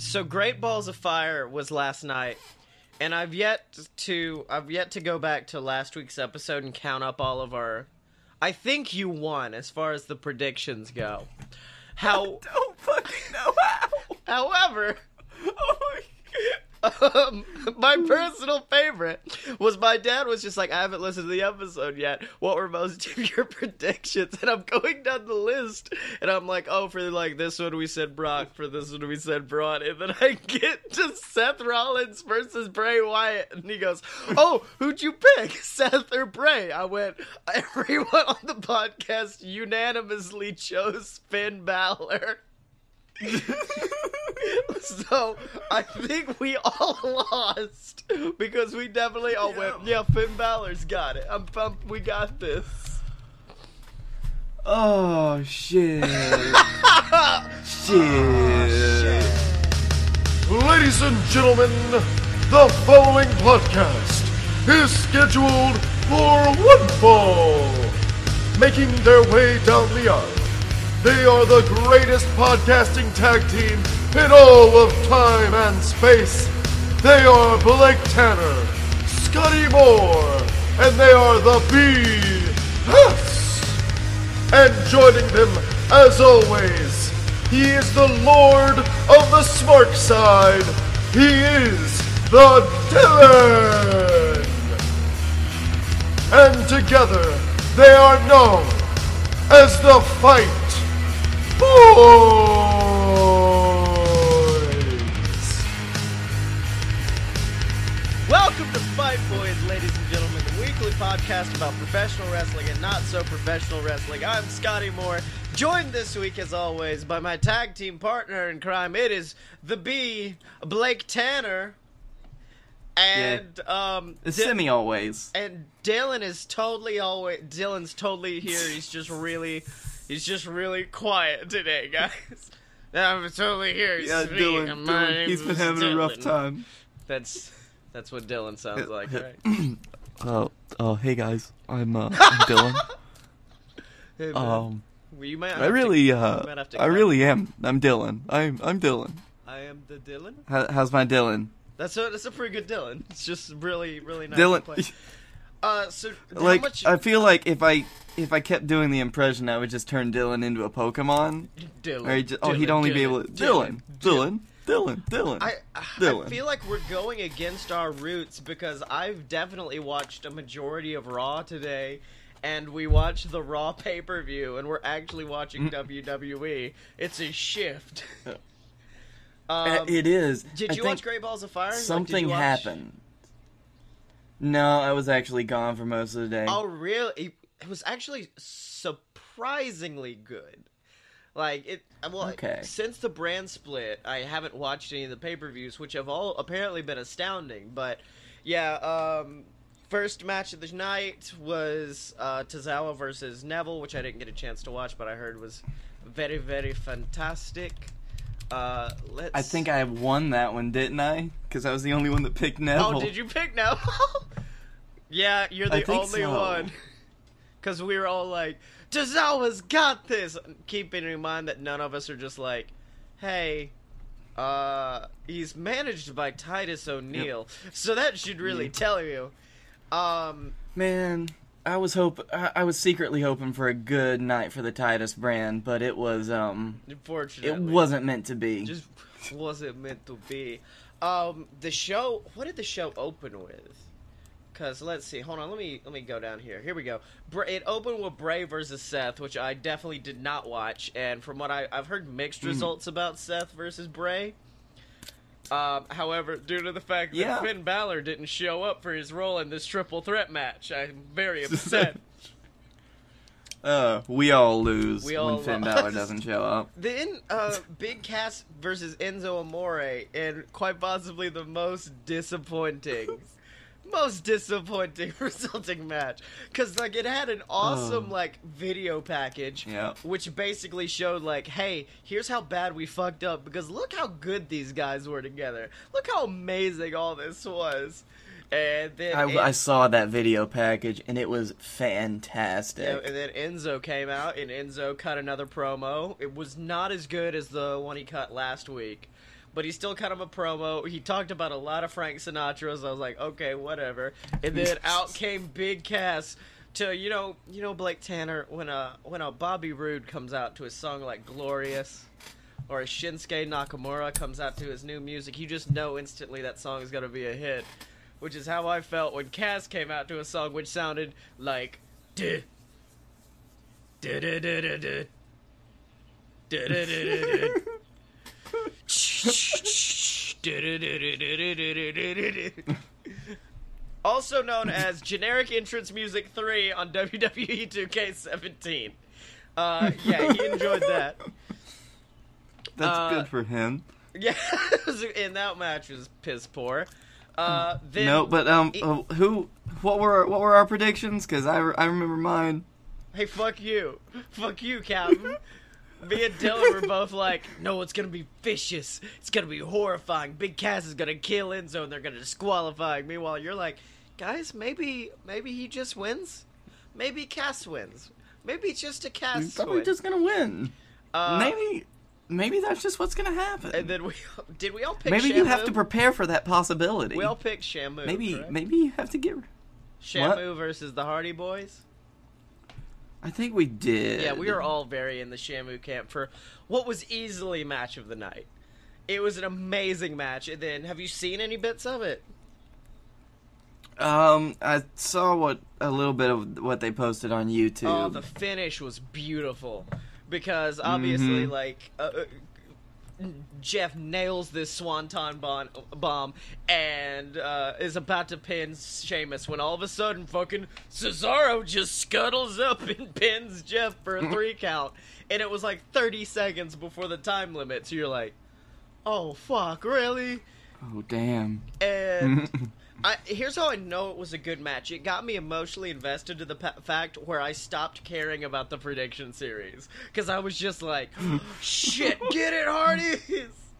so Great Balls of Fire was last night, and I've yet to I've yet to go back to last week's episode and count up all of our. I think you won as far as the predictions go. How, Don't fucking know how. however, Oh um, my personal favorite was my dad was just like, I haven't listened to the episode yet. What were most of your predictions? And I'm going down the list, and I'm like, oh, for like this one we said Brock, for this one we said Braun, and then I get to Seth Rollins versus Bray Wyatt, and he goes, oh, who'd you pick, Seth or Bray? I went, everyone on the podcast unanimously chose Finn Balor. so I think we all lost because we definitely all went. Yeah, Finn Balor's got it. I'm pumped. We got this. Oh shit. shit. Ladies and gentlemen, the following podcast is scheduled for one fall. Making their way down the aisle, they are the greatest podcasting tag team in all of time and space. They are Blake Tanner, Scotty Moore, and they are the B-S. And joining them, as always, he is the Lord of the Smart Side. He is the Dylan. And together, they are known as the Fight Boys. Welcome to Fight Boys, ladies and gentlemen, the weekly podcast about professional wrestling and not so professional wrestling. I'm Scotty Moore, joined this week, as always, by my tag team partner in crime. It is the B, Blake Tanner, and um, It's Di- semi always. and Dylan is totally always Dylan's totally here. He's just really, he's just really quiet today, guys. I'm totally here. Yeah, me, Dylan, Dylan, he's been having a rough time. That's that's what Dylan sounds like, right? Oh, oh, hey guys, I'm uh, I'm Dylan. Hey, man. Um, Well, you might I to- really, uh, to I really am. I'm Dylan. I'm I'm Dylan. I am the Dylan. How, how's my Dylan? That's a that's a pretty good Dylan. It's just really really nice. Dylan- to play. Uh, so Like much I feel like if I if I kept doing the impression, I would just turn Dylan into a Pokemon. Dylan? Or he'd just, oh, he'd only be able to Dylan, Dylan, Dylan, Dylan. I I Dylan. feel like we're going against our roots because I've definitely watched a majority of Raw today, and we watched the Raw pay per view, and we're actually watching Mm. WWE. It's a shift. Um, it is. did you watch Great Balls of Fire? Something you watch- happened. No, I was actually gone for most of the day. Oh, really? It, it was actually surprisingly good. Like it. Well, Okay. since the brand split, I haven't watched any of the pay per views, which have all apparently been astounding. But yeah, um, first match of the night was uh, Tozawa versus Neville, which I didn't get a chance to watch, but I heard was very, very fantastic. Uh, let's. I think I won that one, didn't I? Because I was the only one that picked Neville. Oh, did you pick Neville? yeah, you're I the think only so. one. Because we were all like, Tozawa's got this! Keeping in mind that none of us are just like, hey, uh, he's managed by Titus O'Neil. So that should really Yeah. tell you. Um, Man, I was hope I, I was secretly hoping for a good night for the Titus brand, but it was um unfortunately. it wasn't meant to be. Just wasn't meant to be. Um, the show. What did the show open with? Cause let's see. Hold on. Let me let me go down here. Here we go. Bra- it opened with Bray versus Seth, which I definitely did not watch. And from what I I've heard mixed results about Seth versus Bray. Um, however, due to the fact that Yeah. Finn Balor didn't show up for his role in this triple threat match, I'm very upset. uh, we all lose We all when Finn. Balor doesn't show up. Then uh, Big Cass versus Enzo Amore, and quite possibly the most disappointing, most disappointing resulting match, because like it had an awesome Oh. like video package, Yeah. which basically showed like, hey, here's how bad we fucked up, because look how good these guys were together, look how amazing all this was, and then I, En- I saw that video package and it was fantastic. Yeah, and then Enzo came out, and Enzo cut another promo. It was not as good as the one he cut last week, but he's still kind of a promo. He talked about a lot of Frank Sinatra, so I was like, okay, whatever. And then out came Big Cass to you know you know Blake Tanner when a when a Bobby Roode comes out to a song like Glorious. Or a Shinsuke Nakamura comes out to his new music, you just know instantly that song is gonna be a hit. Which is how I felt when Cass came out to a song which sounded like duh, duh, duh, duh, duh, duh. duh, duh, duh, duh, duh. Also known as generic entrance music 3 on WWE 2K17. Uh, yeah, he enjoyed that. That's Uh, good for him. Yeah, and that match was piss poor. Uh, then no, but um, it- uh, who? What were what were our predictions? Because I, re- I remember mine. Hey, fuck you. Fuck you, Captain. Me and Dylan were both like, no, it's gonna be vicious. It's gonna be horrifying. Big Cass is gonna kill Enzo and they're gonna disqualify. Meanwhile, you're like, guys, maybe maybe he just wins. Maybe Cass wins. Maybe it's just a He's Cass probably win. just gonna win. Uh, maybe, maybe that's just what's gonna happen. And then we did we all pick maybe Shamu? you have to prepare for that possibility. We all picked Shamu. maybe, correct? maybe you have to get. Shamu versus the Hardy Boys. I think we did. Yeah, we were all very in the Shamu camp for what was easily match of the night. It was an amazing match. And then, have you seen any bits of it? Um, I saw what a little bit of what they posted on YouTube. Oh, the finish was beautiful because obviously, Mhm. like uh, uh, Jeff nails this swanton bon- bomb and uh, is about to pin Sheamus when all of a sudden, fucking Cesaro just scuttles up and pins Jeff for a three count, and it was like 30 seconds before the time limit. So you're like, "Oh fuck, really?" oh damn. And I, here's how I know it was a good match. It got me emotionally invested to the fact where I stopped caring about the prediction series because I was just like, "Shit, get it, Hardys!"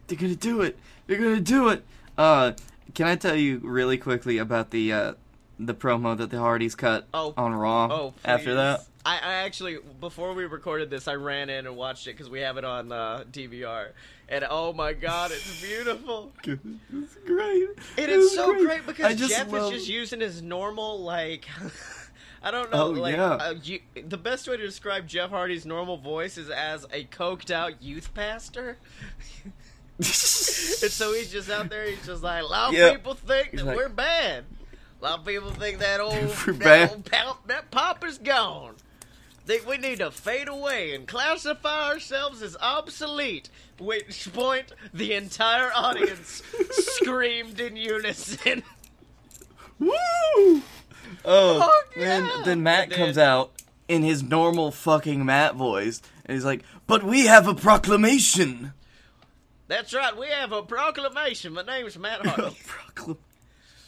They're gonna do it. They're gonna do it. Uh, can I tell you really quickly about the uh the promo that the Hardys cut Oh. on Raw Oh, after that? I, I actually before we recorded this, I ran in and watched it because we have it on uh, DVR, and oh my god, it's beautiful. It's great. It It is so great, because just Jeff love- is just using his normal like. I don't know. Oh, like, yeah. uh, you, the best way to describe Jeff Hardy's normal voice is as a coked out youth pastor. and so he's just out there. He's just like, a lot of Yeah. people think He's that like- we're bad. A lot of people think that old, that, old that pop is gone. Think we need to fade away and classify ourselves as obsolete. Which point the entire audience screamed in unison. Woo! Oh, then yeah! then Matt then- comes out in his normal fucking Matt voice, and he's like, "But we have a proclamation." That's right, we have a proclamation. My name's Matt Hardy. Proclam-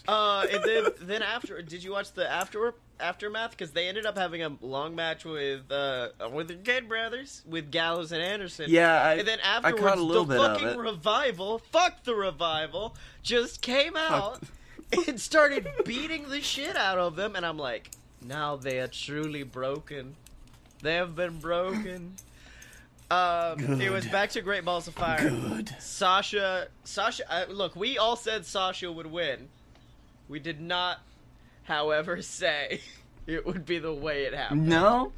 Uh, and then then after, did you watch the after aftermath? Because they ended up having a long match with uh with the Good Brothers, with Gallows and Anderson. Yeah, I- and then afterwards, caught a little the bit of fucking revival, fuck the revival, just came out and started beating the shit out of them, and I'm like, now they are truly broken. They have been broken. Um, it was back to Great Balls of Fire. Good. Sasha, Sasha. Uh, look, we all said Sasha would win. We did not, however, say it would be the way it happened. No,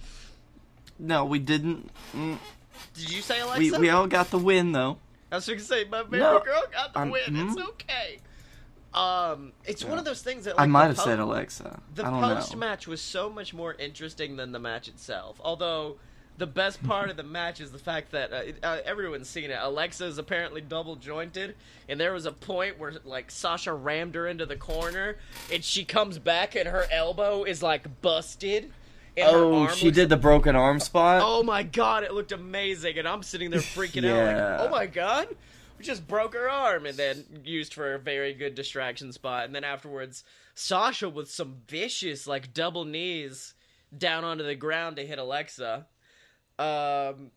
no, we didn't. Mm, Did you say Alexa? We we all got the win though. I was going to say my baby No. girl got the Um, win. It's hmm? okay. Um, it's one of those things that I might have po- said Alexa. The I don't post know. match was so much more interesting than the match itself. Although the best part of the match is the fact that uh, it- uh, everyone's seen it. Alexa is apparently double jointed, and there was a point where like Sasha rammed her into the corner, and she comes back and her elbow is like busted. Oh, she looks- did the broken arm spot. Oh my god, it looked amazing, and I'm sitting there freaking out like, oh my god, we just broke her arm, and then used for a very good distraction spot, and then afterwards, Sasha with some vicious like double knees down onto the ground to hit Alexa. Um,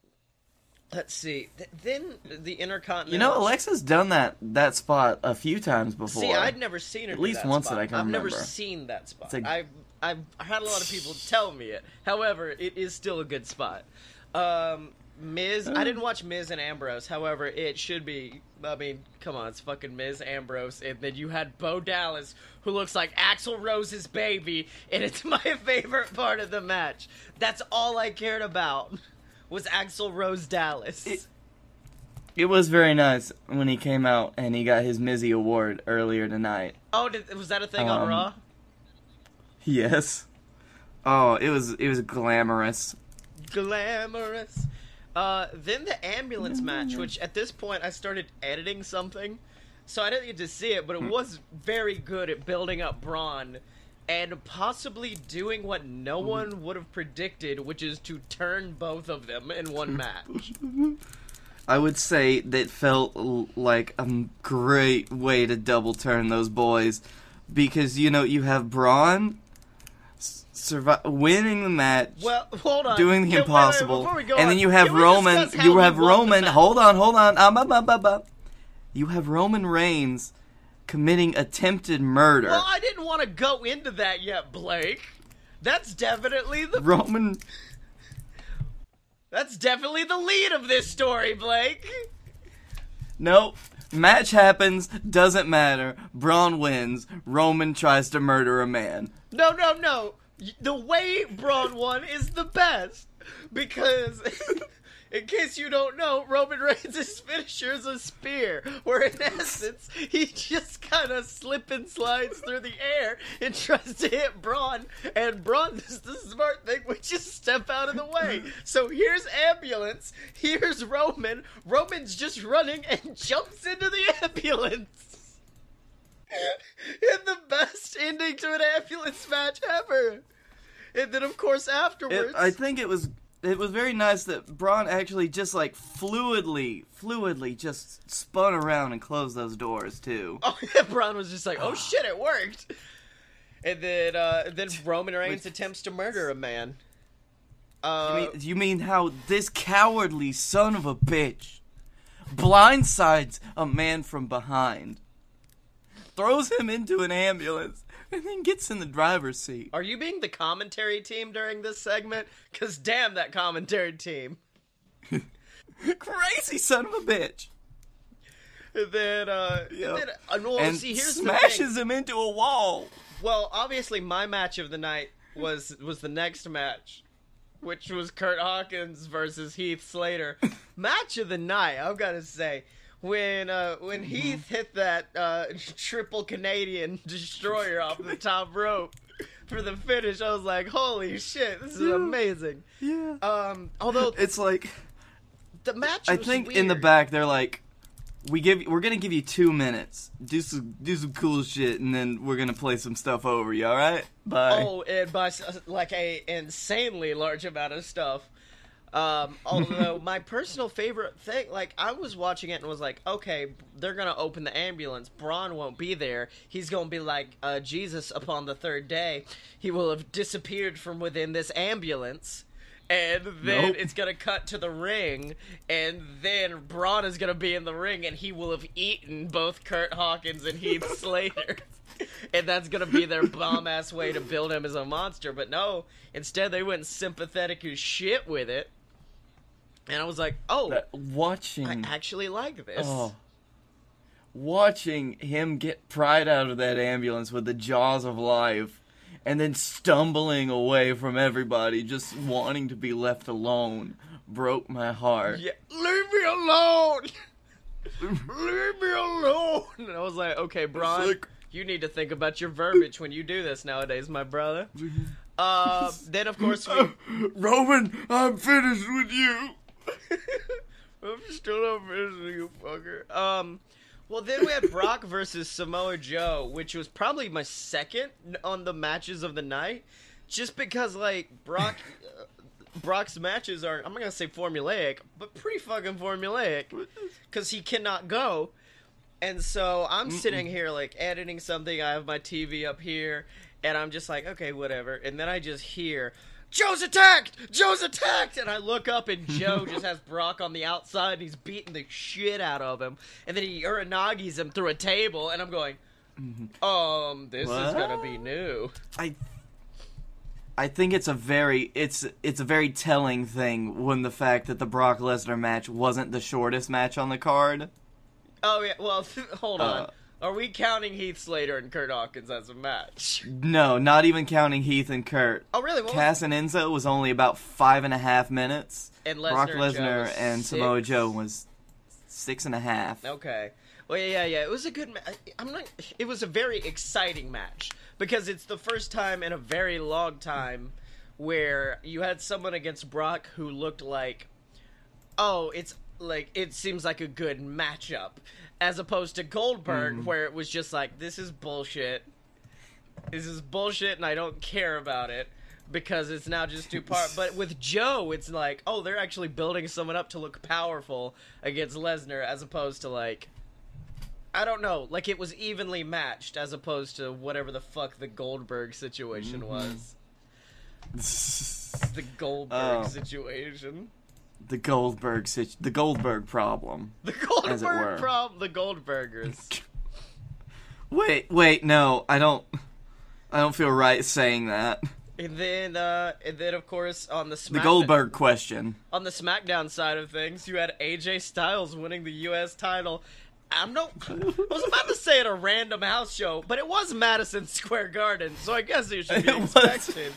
let's see, Th- then the Intercontinental. You know, Alexa's done that that spot a few times before. See, I'd never seen her. At least that once spot. that I can I've never seen that spot. I've I've had a lot of people tell me it. However, it is still a good spot. Um, Miz. I didn't watch Miz and Ambrose. However, it should be. I mean, come on, it's fucking Miz Ambrose, and then you had Bo Dallas, who looks like Axl Rose's baby, and it's my favorite part of the match. That's all I cared about was Axl Rose Dallas. It- It was very nice when he came out and he got his Mizzy award earlier tonight. oh, did, was that a thing on Um, Raw? Yes. Oh, it was it was glamorous. Glamorous. Uh, then the ambulance match, which at this point I started editing something, so I didn't get to see it, but it was very good at building up Braun and possibly doing what no one would have predicted, which is to turn both of them in one match. I would say that felt like a great way to double turn those boys because you know you have Braun s- survi- winning the match, Well, hold on. doing the wait, wait, impossible, we go and on, then you have Roman. You have Roman. Hold on, hold on. Um, um, um, um, um. You have Roman Reigns committing attempted murder. Well, I didn't want to go into that yet, Blake. That's definitely the Roman. that's definitely the lead of this story, Blake. Nope. Match happens, doesn't matter. Braun wins. Roman tries to murder a man. No, no, no. The way Braun won is the best because, in case you don't know, Roman Reigns' finisher is a spear, where in essence he just kind of slip and slides through the air and tries to hit Braun, and Braun does the smart thing, which is step out of the way. So here's ambulance, here's Roman. Roman's just running and jumps into the ambulance. and the best ending to an ambulance match ever. And then, of course, afterwards, It, I think it was it was very nice that Braun actually just like fluidly, fluidly just spun around and closed those doors too. oh, yeah, Braun was just like, "Oh shit, it worked." And then, uh, then Roman Reigns attempts to murder a man. Uh, You mean, you mean how this cowardly son of a bitch blindsides a man from behind, throws him into an ambulance, and then gets in the driver's seat? are you being the commentary team during this segment? Cause damn that commentary team. Crazy son of a bitch. And then, uh, Yep. and then, uh, well, and see, here's the smashes him into a wall. Well, obviously, my match of the night was was the next match, which was Kurt Hawkins versus Heath Slater. match of the night, I've got to say. When uh, when Heath hit that uh, triple Canadian destroyer off the top rope for the finish, I was like, "Holy shit, this is Yeah. amazing!" Yeah. Um, although It's like the match, I think in the back they're like, we give we're gonna give you two minutes, do some do some cool shit, and then we're gonna play some stuff over you. All right? Bye. Oh, and by like a insanely large amount of stuff. Um, although my personal favorite thing, like I was watching it and was like, okay, they're gonna open the ambulance. Braun won't be there. He's gonna be like uh, Jesus upon the third day. He will have disappeared from within this ambulance. And then Nope. it's gonna cut to the ring, and then Braun is gonna be in the ring, and he will have eaten both Kurt Hawkins and Heath Slater. and that's gonna be their bomb ass way to build him as a monster. But no, instead they went sympathetic as shit with it. And I was like, oh, That- watching I actually like this. oh, watching him get pried out of that ambulance with the jaws of life, and then stumbling away from everybody, just wanting to be left alone, broke my heart. Yeah, leave me alone. leave me alone. And I was like, okay, Braun, like- you need to think about your verbiage when you do this nowadays, my brother. Uh, then of course we. Roman, I'm finished with you. I'm still not finished you, fucker. Um, well, then we had Brock versus Samoa Joe, which was probably my second on the matches of the night, just because like Brock, uh, Brock's matches are I'm not gonna say formulaic, but pretty fucking formulaic, because he cannot go. And so I'm sitting here like editing something. I have my TV up here, and I'm just like, okay, whatever. And then I just hear, Joe's attacked! Joe's attacked! And I look up, and Joe just has Brock on the outside, and he's beating the shit out of him. And then he uranagis him through a table, and I'm going, um, this is gonna be new. I I think it's a very it's it's a very telling thing when the fact that the Brock Lesnar match wasn't the shortest match on the card. Oh yeah. Well, hold on. Uh, Are we counting Heath Slater and Kurt Hawkins as a match? No, not even counting Heath and Kurt. Oh really? What was- Cass and Enzo was only about five and a half minutes. And Brock Lesnar and Joe Lesnar was and Samoa. Joe was six and a half. Okay. Well, yeah, yeah, yeah. It was a good. Ma- I'm not. It was a very exciting match because it's the first time in a very long time where you had someone against Brock who looked like, oh, it's like it seems like a good matchup, as opposed to Goldberg hmm. where it was just like this is bullshit. This is bullshit, and I don't care about it. Because it's now just two part, but with Joe, it's like, oh, they're actually building someone up to look powerful against Lesnar, as opposed to like, I don't know. Like it was evenly matched as opposed to whatever the fuck the Goldberg situation mm-hmm. was. The Goldberg Oh. situation. The Goldberg situ- the Goldberg problem. The As it were. Goldberg problem. The Goldbergers. Wait, wait, no, I don't. I don't feel right saying that. and then, uh, and then of course on the The Goldberg question. on the SmackDown side of things, you had AJ Styles winning the U.S. title. I'm no. I was about to say at a random house show, but it was Madison Square Garden, so I guess it should be expected.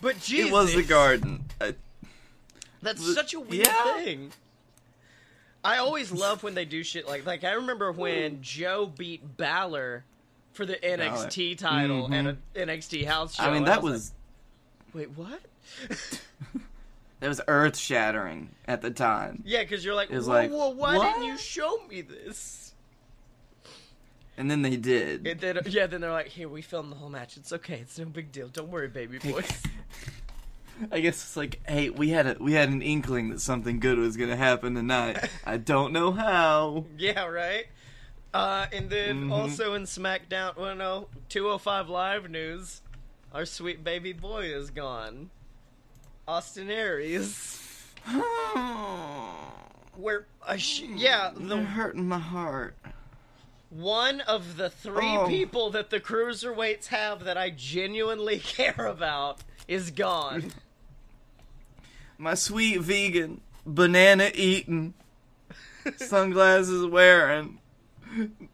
But Jesus, It was the Garden. I, That's The- such a weird yeah. thing. I always love when they do shit like like I remember when Joe beat Balor for the NXT title and an NXT house show. Mm-hmm. I mean, that like, was wait what? that was earth shattering at the time. yeah, because you're like, It was whoa, like, whoa, why what? didn't you show me this? And then they did. And then yeah, then they're like, here we filmed the whole match. It's okay. It's no big deal. Don't worry, baby boy. I guess it's like, hey, we had a we had an inkling that something good was gonna happen tonight. I don't know how. Yeah, right. Uh, and then Mhm. also in SmackDown, well, no, 205 Live news, our sweet baby boy is gone. Austin Aries. Where, uh, sh- yeah, They're hurting my heart. one of the three Oh. people that the cruiserweights have that I genuinely care about is gone. My sweet vegan, banana eating, sunglasses wearing,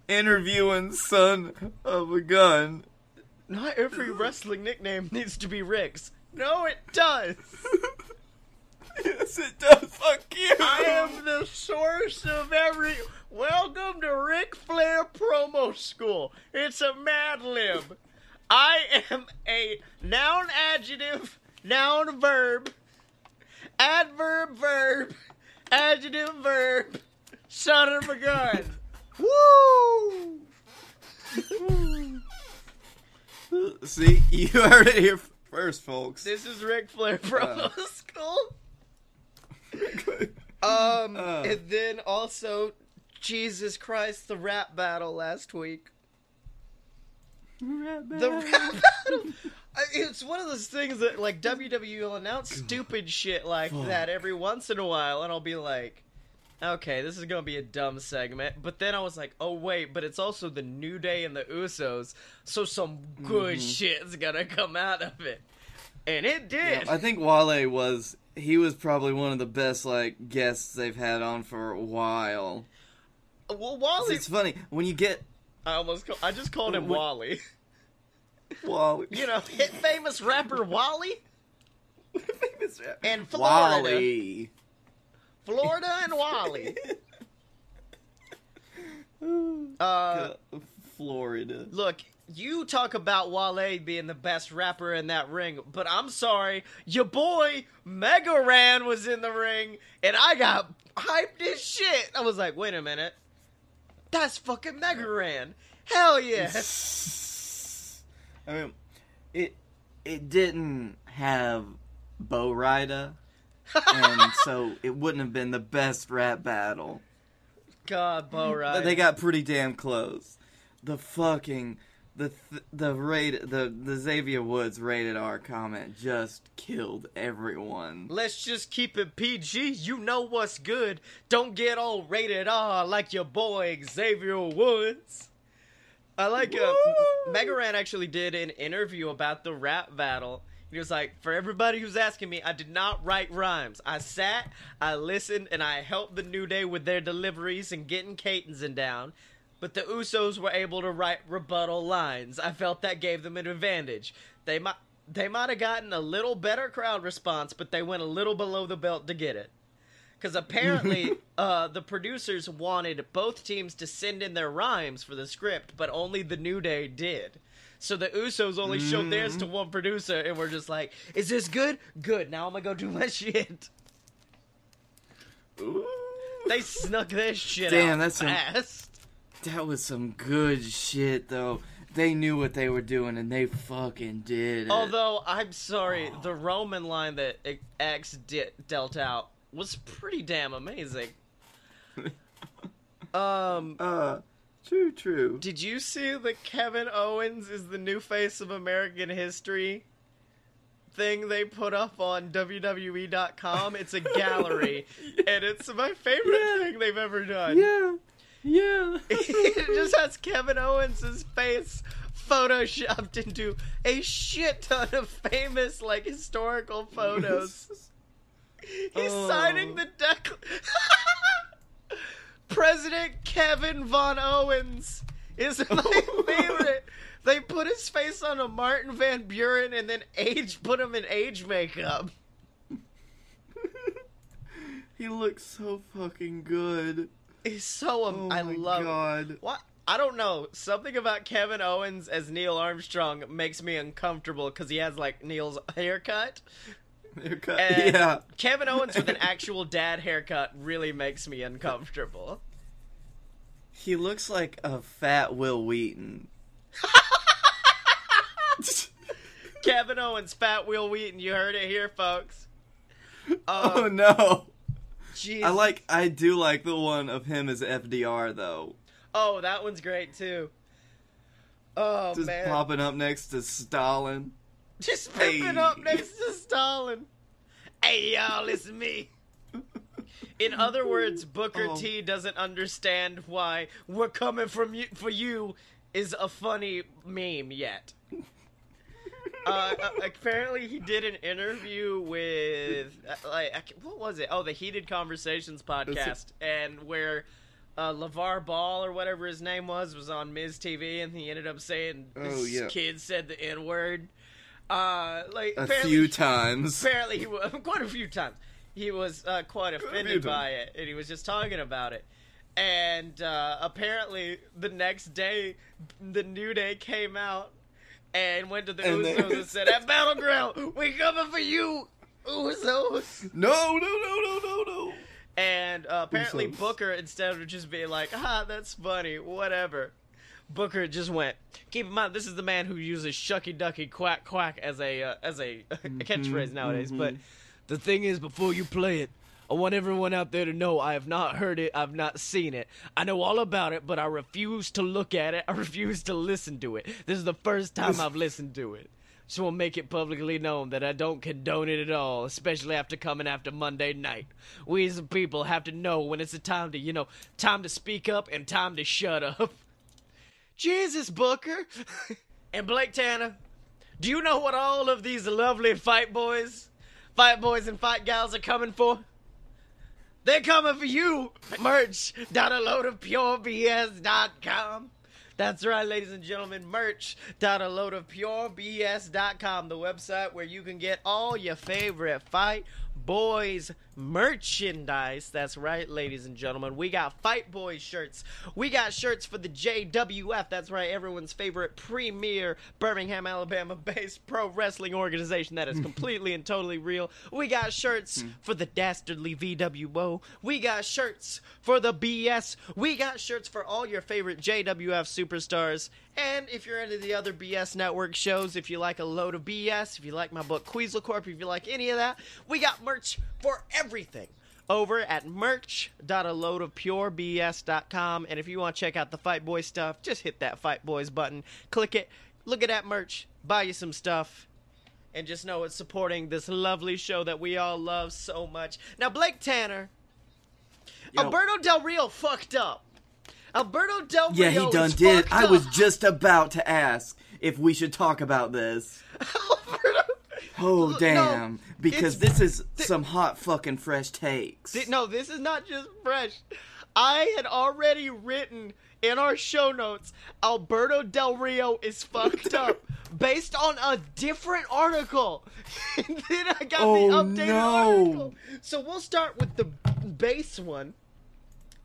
interviewing son of a gun. Not every wrestling nickname needs to be Rick's. No, it does. yes, it does. Fuck you. I am the source of every. Welcome to Ric Flair promo school. It's a Mad Lib. I am a noun, adjective, noun, verb, adverb, verb, adjective, verb, son of a gun. Woo! See, you heard it here first, folks. This is Ric Flair from Uh. school. Um, Uh. and then also, Jesus Christ, the rap battle last week. The rap battle. It's one of those things that like WWE will announce stupid shit like that every once in a while, and I'll be like, "Okay, this is gonna be a dumb segment." But then I was like, "Oh wait, but it's also the New Day and the Usos, so some good mm-hmm. shit's gonna come out of it." And it did. I think Wale was he was probably one of the best like guests they've had on for a while. well, Wally, It's funny when you get I almost, call, I just called him What- Wally. Wally, You know, hit famous rapper Wally famous rap- and Florida, Wally. Florida and Wally. Uh, Florida. look, you talk about Wale being the best rapper in that ring, but I'm sorry, your boy Mega Ran was in the ring, and I got hyped as shit. I was like, wait a minute, that's fucking Mega Ran. Hell yeah! I mean, it it didn't have Bo Rida, and so it wouldn't have been the best rap battle. God, Bo But they got pretty damn close. The fucking the th- the rate the the Xavier Woods rated R comment just killed everyone. Let's just keep it PG. You know what's good. Don't get all rated R like your boy Xavier Woods. I like uh, Mega Ran actually did an interview about the rap battle. He was like, for everybody who's asking me, I did not write rhymes. I sat, I listened, and I helped the New Day with their deliveries and getting Catons in down. But the Usos were able to write rebuttal lines. I felt that gave them an advantage. They might they might have gotten a little better crowd response, but they went a little below the belt to get it. Because apparently, uh, the producers wanted both teams to send in their rhymes for the script, but only the New Day did. So the Usos only showed theirs to one producer, and we're just like, "Is this good? Good. Now I'm gonna go do my shit." They snuck their shit Damn, out that's some- fast. That was some good shit, though. They knew what they were doing, and they fucking did it. Although I'm sorry, the Roman line that X di- dealt out was pretty damn amazing. Um, uh, true, true. did you see that Kevin Owens is the new face of American history? Thing they put up on WWE.com. It's a gallery, and it's my favorite Yeah. thing they've ever done. Yeah, yeah. it just has Kevin Owens' face photoshopped into a shit ton of famous, like, historical photos. He's Oh. signing the deck. President Kevin Von Owens is my favorite. They put his face on a Martin Van Buren and then age put him in age makeup. he looks so fucking good. He's so um, Oh I love god. What? I don't know. Something about Kevin Owens as Neil Armstrong makes me uncomfortable because he has like Neil's haircut. Haircut. And yeah. Kevin Owens with an actual dad haircut really makes me uncomfortable. He looks like a fat Wil Wheaton. Kevin Owens, Fat Wil Wheaton. You heard it here, folks. oh Uh, no. jeez. I like I do like the one of him as FDR though. Oh, that one's great too. Oh Just man, popping up next to Stalin. Just pimping up next to Stalin. Hey y'all, it's me. In other words, Booker Oh. T doesn't understand why "We're coming from you for you" is a funny meme yet. uh, uh, apparently, he did an interview with uh, like what was it? Oh, the Heated Conversations podcast, and where uh, LaVar Ball or whatever his name was was on Ms. TV, and he ended up saying Oh, yeah. kid said the N word. Uh, like A few times. apparently he was quite a few times he was uh, quite offended by it and he was just talking about it and uh, apparently the next day the new day came out and went to the And Usos and said at battleground we coming for you Usos No, no, no, no, no, no. and uh, apparently Usos. Booker instead of just being like ah that's funny whatever Booker just went. Keep in mind, this is the man who uses "shucky ducky quack quack" as a uh, as a catchphrase nowadays. But the thing is, before you play it, I want everyone out there to know I have not heard it, I've not seen it. I know all about it, but I refuse to look at it. I refuse to listen to it. This is the first time I've listened to it. Just want to make it publicly known that I don't condone it at all, especially after coming after Monday night. We as the people have to know when it's a time to, you know, time to speak up and time to shut up. Jesus, Booker. and Blake Tanner, do you know what all of these lovely fight boys, fight boys and fight gals are coming for? They're coming for you. Merch. Download of purebs.com. That's right, ladies and gentlemen. Merch. Download of purebs.com, the website where you can get all your favorite fight boys merchandise. That's right, ladies and gentlemen. We got Fight Boys shirts. We got shirts for the JWF. That's right, everyone's favorite premier Birmingham, Alabama based pro wrestling organization that is completely and totally real. We got shirts hmm. for the Dastardly VWO. We got shirts for the BS. We got shirts for all your favorite JWF superstars. And if you're into the other BS network shows, if you like a load of BS, if you like my book Queasel Corp, if you like any of that, we got merch for everything over at merch.aloadofpurebs.com. And if you want to check out the Fight Boys stuff, just hit that Fight Boys button, click it, look at that merch, buy you some stuff, and just know it's supporting this lovely show that we all love so much. Now, Blake Tanner, Yo. Alberto Del Rio fucked up. Alberto Del Rio Yeah, he done did. I was just about to ask if we should talk about this. Alberto. Oh No, damn! because this is some hot fucking fresh takes. Th- No, this is not just fresh. I had already written in our show notes Alberto Del Rio is fucked up based on a different article. then I got Oh, the updated no. article. So we'll start with the base one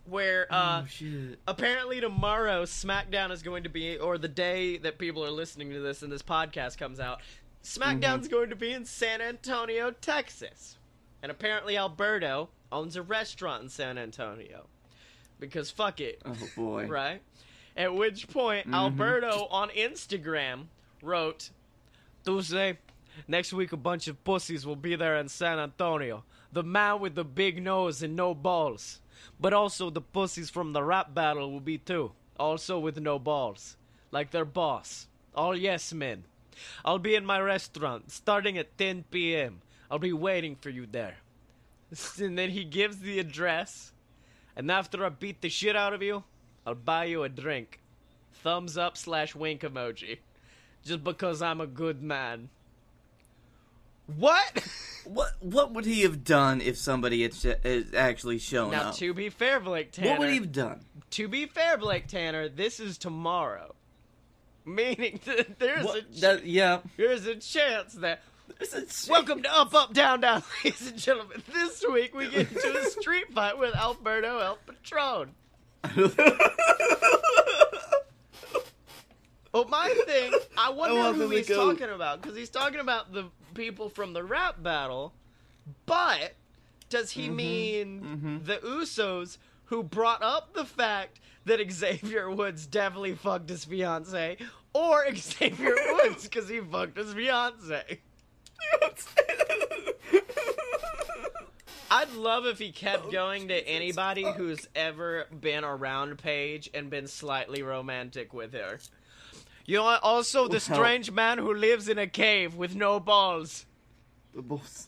where uh oh shit! apparently tomorrow SmackDown is going to be or the day that people are listening to this and this podcast comes out, SmackDown's mm-hmm. going to be in San Antonio, Texas. And apparently Alberto owns a restaurant in San Antonio. Because fuck it. Oh boy! Right? At which point mm-hmm. Alberto on Instagram wrote Tuesday, next week a bunch of pussies will be there in San Antonio. The man with the big nose and no balls. But also the pussies from the rap battle will be too. Also with no balls. Like their boss. All yes men. I'll be in my restaurant starting at 10 p.m. I'll be waiting for you there. And then he gives the address. And after I beat the shit out of you, I'll buy you a drink. Thumbs up slash wink emoji. Just because I'm a good man. What? What what would he have done if somebody had, sh- actually shown now, up? Now, to be fair, Blake Tanner. what would he have done? To be fair, Blake Tanner, this is tomorrow. Meaning that there's a What, that, yeah. there's a chance that Welcome to Up Up Down Down, ladies and gentlemen. This week we get into a street fight with Alberto El Patron. Well, my thing, I wonder want who he's go- talking about because he's talking about the people from the rap battle, but does he mean the Usos who brought up the fact that Xavier Woods definitely fucked his fiance, or Xavier Woods because he fucked his fiance? I'd love if he kept oh, going to anybody who's ever been around Paige and been slightly romantic with her. You know? Also, the strange man who lives in a cave with no balls. The balls.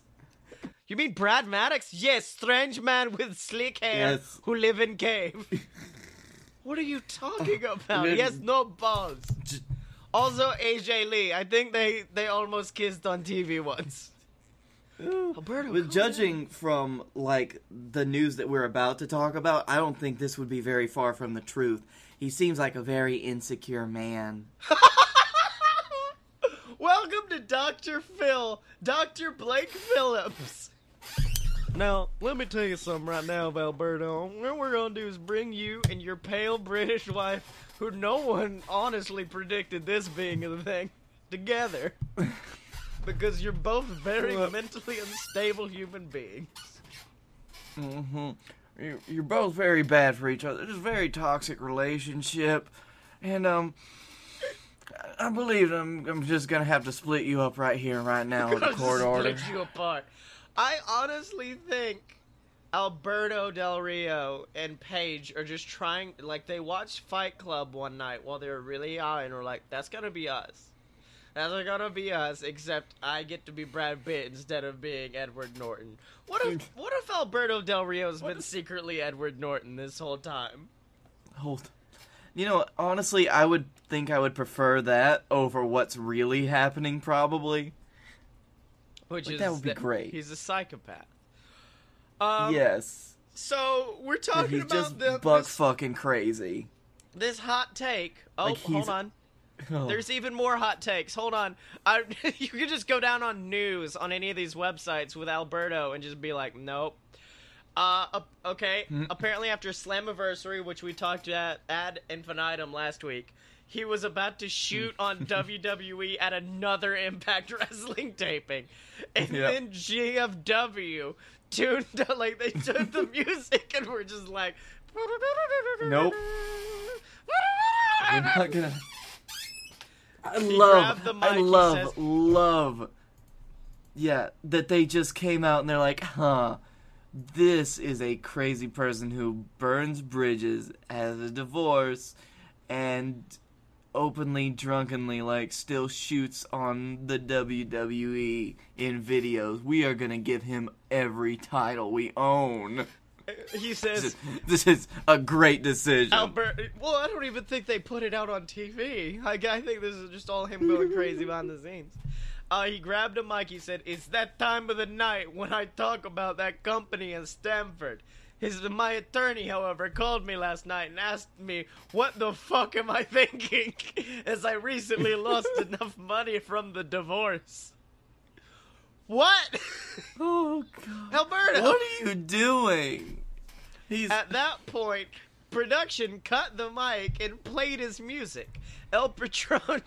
You mean Brad Maddox? Yes, strange man with slick hair Yes. who live in cave. what are you talking oh, about? Then- He has no balls. Also, AJ Lee. I think they they almost kissed on TV once. Alberto, But judging from like the news that we're about to talk about, I don't think this would be very far from the truth. He seems like a very insecure man. Welcome to Dr. Phil, Dr. Blake Phillips. Now, let me tell you something right now, Alberto. What we're gonna do is bring you and your pale British wife, who no one honestly predicted this being a thing, together. Because you're both very mentally unstable human beings. Mm-hmm. You're, you're both very bad for each other. It's a very toxic relationship, and um, I believe I'm I'm just gonna have to split you up right here, right now, with a court order. Split you apart. I honestly think Alberto Del Rio and Paige are just trying. Like they watched Fight Club one night while they were really high, and were like, "That's gonna be us. That's gonna be us." Except I get to be Brad Pitt instead of being Edward Norton. What if What if Alberto Del Rio's been secretly Edward Norton this whole time? Hold. You know, honestly, I would think I would prefer that over what's really happening, probably. Which Like, is that would be great. He's a psychopath. Um, yes. So we're talking he's about just the, buck this, fucking crazy. this hot take. Oh, Like, hold on. Oh. There's even more hot takes. Hold on. I, you could just go down on news on any of these websites with Alberto and just be like, nope. Uh, okay. Hmm. Apparently, after Slammiversary, which we talked at ad infinitum last week, he was about to shoot on WWE at another Impact Wrestling taping, and Yep. then GFW tuned like they took the music and were just like, Nope. We're not gonna. I He love, the mic, I love, says- love. Yeah, that they just came out and they're like, huh, this is a crazy person who burns bridges, has a divorce, and openly, drunkenly, like, still shoots on the WWE in videos. We are gonna give him every title we own. He This says is, this is a great decision. Albert. Well, I don't even think they put it out on TV. I, I think this is just all him going crazy behind the scenes. Uh, he grabbed a mic. He said, "It's that time of the night when I talk about that company in Stamford." His my attorney, however, called me last night and asked me what the fuck am I thinking, as I recently lost enough money from the divorce. What, oh god. Alberto? What are you doing? He's At that point, production cut the mic and played his music. El Patron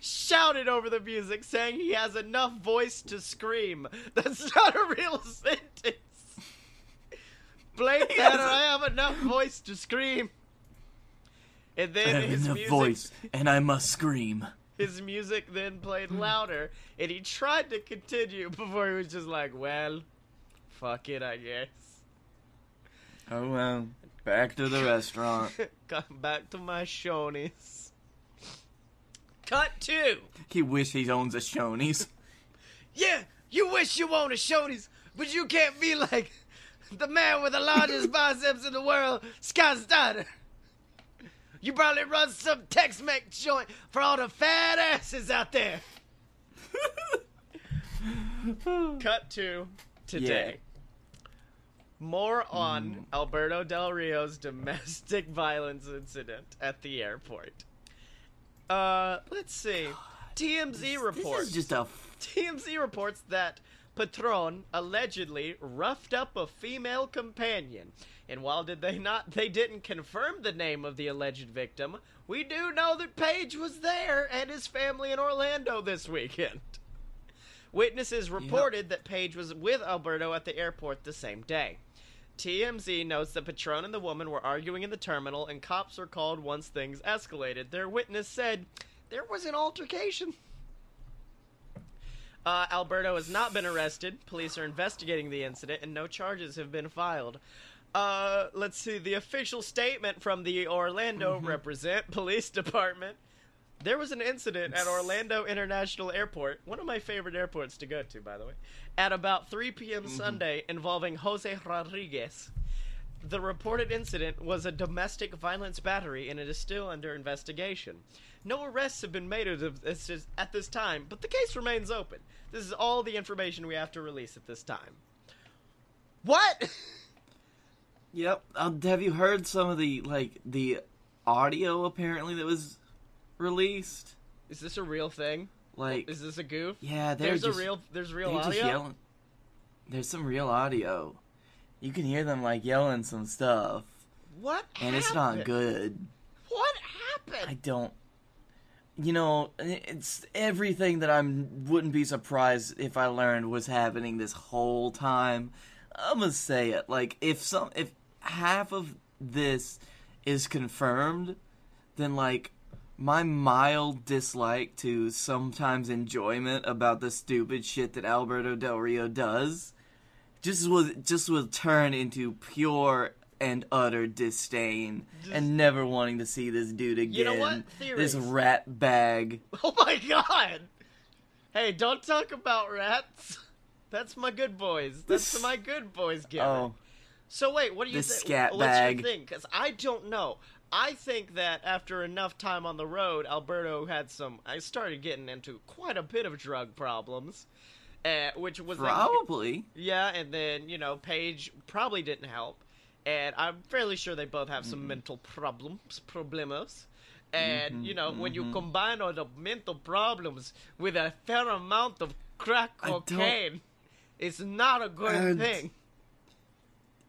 shouted over the music, saying he has enough voice to scream. That's not a real sentence. Blake Tanner, I have enough voice to scream. And I then have his enough music, voice, and I must scream. his music then played louder, and he tried to continue before he was just like, "Well, fuck it, I guess." Oh well. Back to the restaurant. Come back to my Shoney's. Cut two. He wish he owns a Shoney's. Yeah, you wish you owned a Shoney's, but you can't be like the man with the largest biceps in the world, Scott Steiner. You probably run some Tex-Mex joint for all the fat asses out there. Cut to today. More on Alberto Del Rio's domestic violence incident at the airport. Uh, let's see. TMZ reports. This is just a TMZ reports that Patron allegedly roughed up a female companion. And while did they not they didn't confirm the name of the alleged victim, we do know that Paige was there and his family in Orlando this weekend. Witnesses reported that Paige was with Alberto at the airport the same day. TMZ notes that Patron and the woman were arguing in the terminal and cops were called once things escalated. Their witness said there was an altercation. Uh, Alberto has not been arrested. Police are investigating the incident, and no charges have been filed. Uh, let's see the official statement from the Orlando Represent Police Department. There was an incident at Orlando International Airport, one of my favorite airports to go to, by the way, at about 3 p.m. Sunday involving Jose Rodriguez. The reported incident was a domestic violence battery, and it is still under investigation. No arrests have been made of this is- at this time, but the case remains open. This is all the information we have to release at this time. What? Yep. Um, have you heard some of the like the audio apparently that was released? Is this a real thing? Like, Is this a goof? yeah, There's just, a real. There's real audio. just yelling. There's some real audio. You can hear them like yelling some stuff, What? and it's not good. What happened? I don't. You know, it's everything that I wouldn't be surprised if I learned was happening this whole time. I'm gonna say it. Like, if some, if half of this is confirmed, then like my mild dislike to sometimes enjoyment about the stupid shit that Alberto Del Rio does just will just will turn into pure and utter disdain and never wanting to see this dude again. You know what? This rat bag. Oh my god! Hey, don't talk about rats. That's my good boys. That's This- my good boys gimmick. Oh, So wait, what do you think? scat What's bag. your thing? Because I don't know. I think that after enough time on the road, Alberto had some. I started getting into quite a bit of drug problems, uh, which was probably. yeah, and then you know Paige probably didn't help, and I'm fairly sure they both have Mm-hmm. some mental problems, problemos. And Mm-hmm, you know when you combine all the mental problems with a fair amount of crack cocaine, it's not a good And- thing.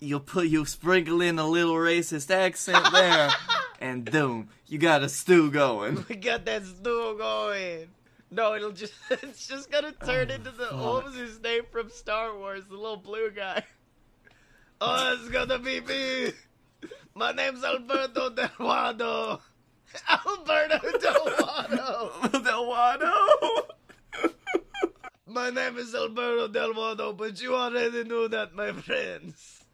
You put you sprinkle in a little racist accent there, and boom, you got a stew going. We got that stew going. No, it'll just it's just gonna turn oh, into the what was his name from Star Wars, the little blue guy. Oh, it's gonna be me. My name's Alberto Del Delgado. Alberto Delgado. Delwado. My name is Alberto Del Delgado, but you already knew that, my friends.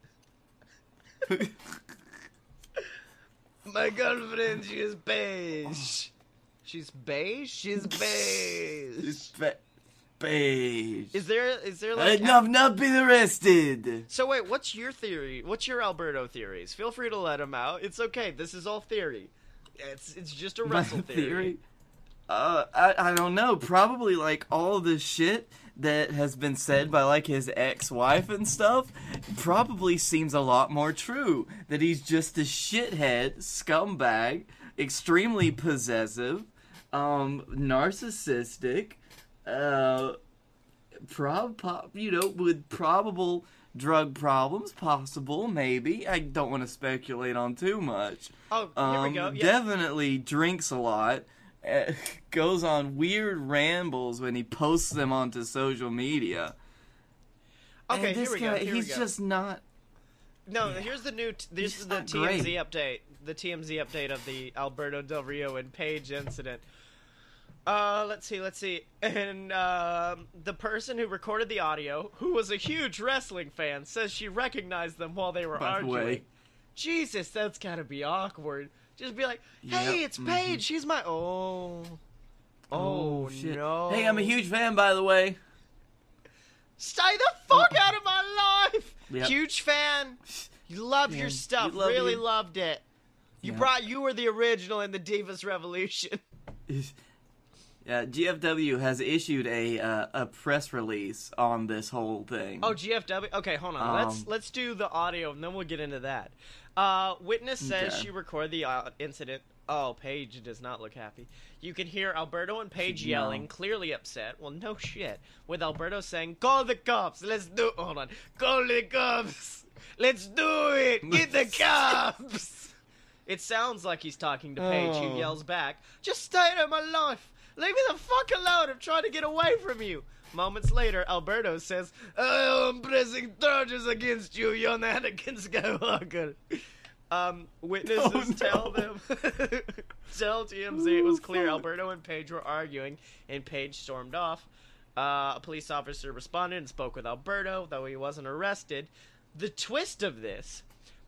My girlfriend, she is beige. Oh. She's beige? She's beige. It's ba- Paige. Is there is there like Enough not been arrested. So wait, what's your theory? What's your Alberto theories? Feel free to let them out. It's okay. This is all theory. It's it's just a wrestle theory. Uh, I, I don't know. Probably like all the shit that has been said by like his ex-wife and stuff probably seems a lot more true. That he's just a shithead, scumbag, extremely possessive, um, narcissistic, uh, prob, pop, you know, with probable drug problems, possible, maybe. I don't want to speculate on too much. Oh, here we Um, go. Yeah. Definitely drinks a lot. uh, goes on weird rambles when he posts them onto social media. Okay, here we guy, go. Here we he's go. just not. No, here's the new. T- this is the TMZ great. update. The TMZ update of the Alberto Del Rio and Paige incident. Uh, let's see, let's see. And um, the person who recorded the audio, who was a huge wrestling fan, says she recognized them while they were By the arguing. way. Jesus, that's gotta be awkward. Just be like, "Hey, Yep, it's Paige. She's my oh, oh, shit. no. Hey, I'm a huge fan, by the way. Stay the fuck out of my life. Yep. Huge fan. You loved your stuff. love really you. loved it. You Yeah. brought. You were the original in the Divas Revolution. Yeah, GFW has issued a uh, a press release on this whole thing. Oh, GFW. Okay, hold on. let's Um, let's do the audio and then we'll get into that. Uh, witness says Okay. she recorded the uh, incident. Oh, Paige does not look happy. You can hear Alberto and Paige No. yelling, clearly upset. Well, no shit. With Alberto saying, "Call the cops. Let's do." Hold on. Call the cops. Let's do it. Get the cops. It sounds like he's talking to Paige, who Oh. yells back, "Just stay out of my life. Leave me the fuck alone. I'm trying to get away from you." Moments later, Alberto says, "I am pressing charges against you, young Anakin Skywalker." Um, witnesses Oh, no. tell them, tell TMZ it was clear Alberto and Paige were arguing, and Paige stormed off. Uh, a police officer responded and spoke with Alberto, though he wasn't arrested. The twist of this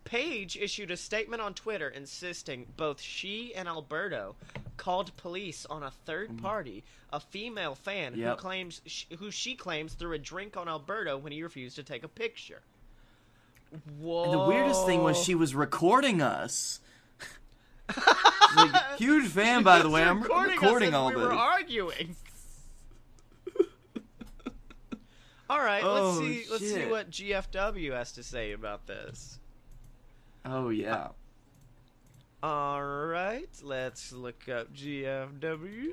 Paige issued a statement on Twitter insisting both she and Alberto called police on a third party, a female fan who Mm. Claims sh- who she claims threw a drink on Alberto when he refused to take a picture. Whoa! And the weirdest thing was she was recording us. like, huge fan, by the way. I'm re- recording, recording all we this. were arguing. all right, Oh, let's see. Let's see what GFW has to say about this. Oh yeah. All right, let's look up GFW.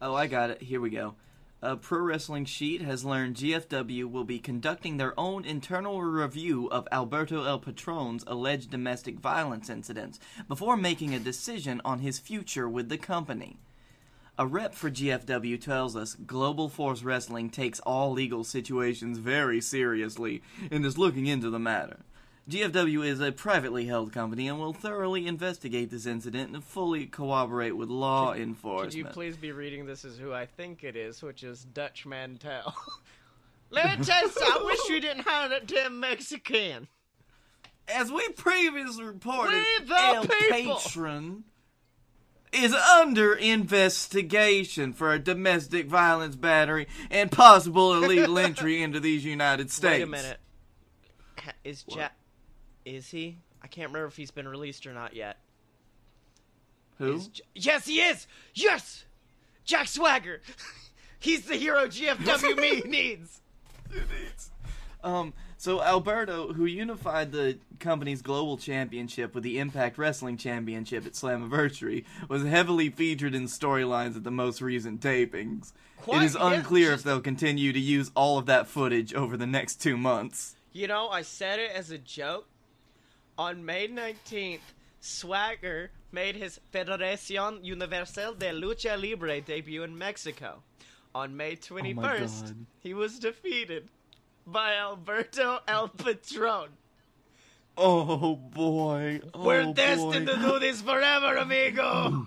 Oh, I got it. Here we go. A Pro Wrestling Sheet has learned GFW will be conducting their own internal review of Alberto El Patron's alleged domestic violence incidents before making a decision on his future with the company. A rep for GFW tells us Global Force Wrestling takes all legal situations very seriously and is looking into the matter. GFW is a privately held company and will thoroughly investigate this incident and fully cooperate with law enforcement. Could you please be reading this as who I think it is, which is Dutch Mantell? Let me tell you something. I wish we didn't hire that damn Mexican. As we previously reported, We El people. Patron is under investigation for a domestic violence battery and possible illegal entry into these United States. Wait a minute. Is Jack? Is he? I can't remember if he's been released or not yet. Who? Is J- yes, he is. Yes, Jack Swagger. he's the hero GFW me needs. Um, so Alberto, who unified the company's global championship with the Impact Wrestling Championship at Slammiversary, was heavily featured in storylines at the most recent tapings. Quite- it is yeah, unclear just- if they'll continue to use all of that footage over the next two months. You know, I said it as a joke. On May 19th, Swagger made his Federación Universal de Lucha Libre debut in Mexico. On May 21st, God. he was defeated by Alberto El Patron. Oh boy! Oh, We're destined boy. to do this forever, amigo!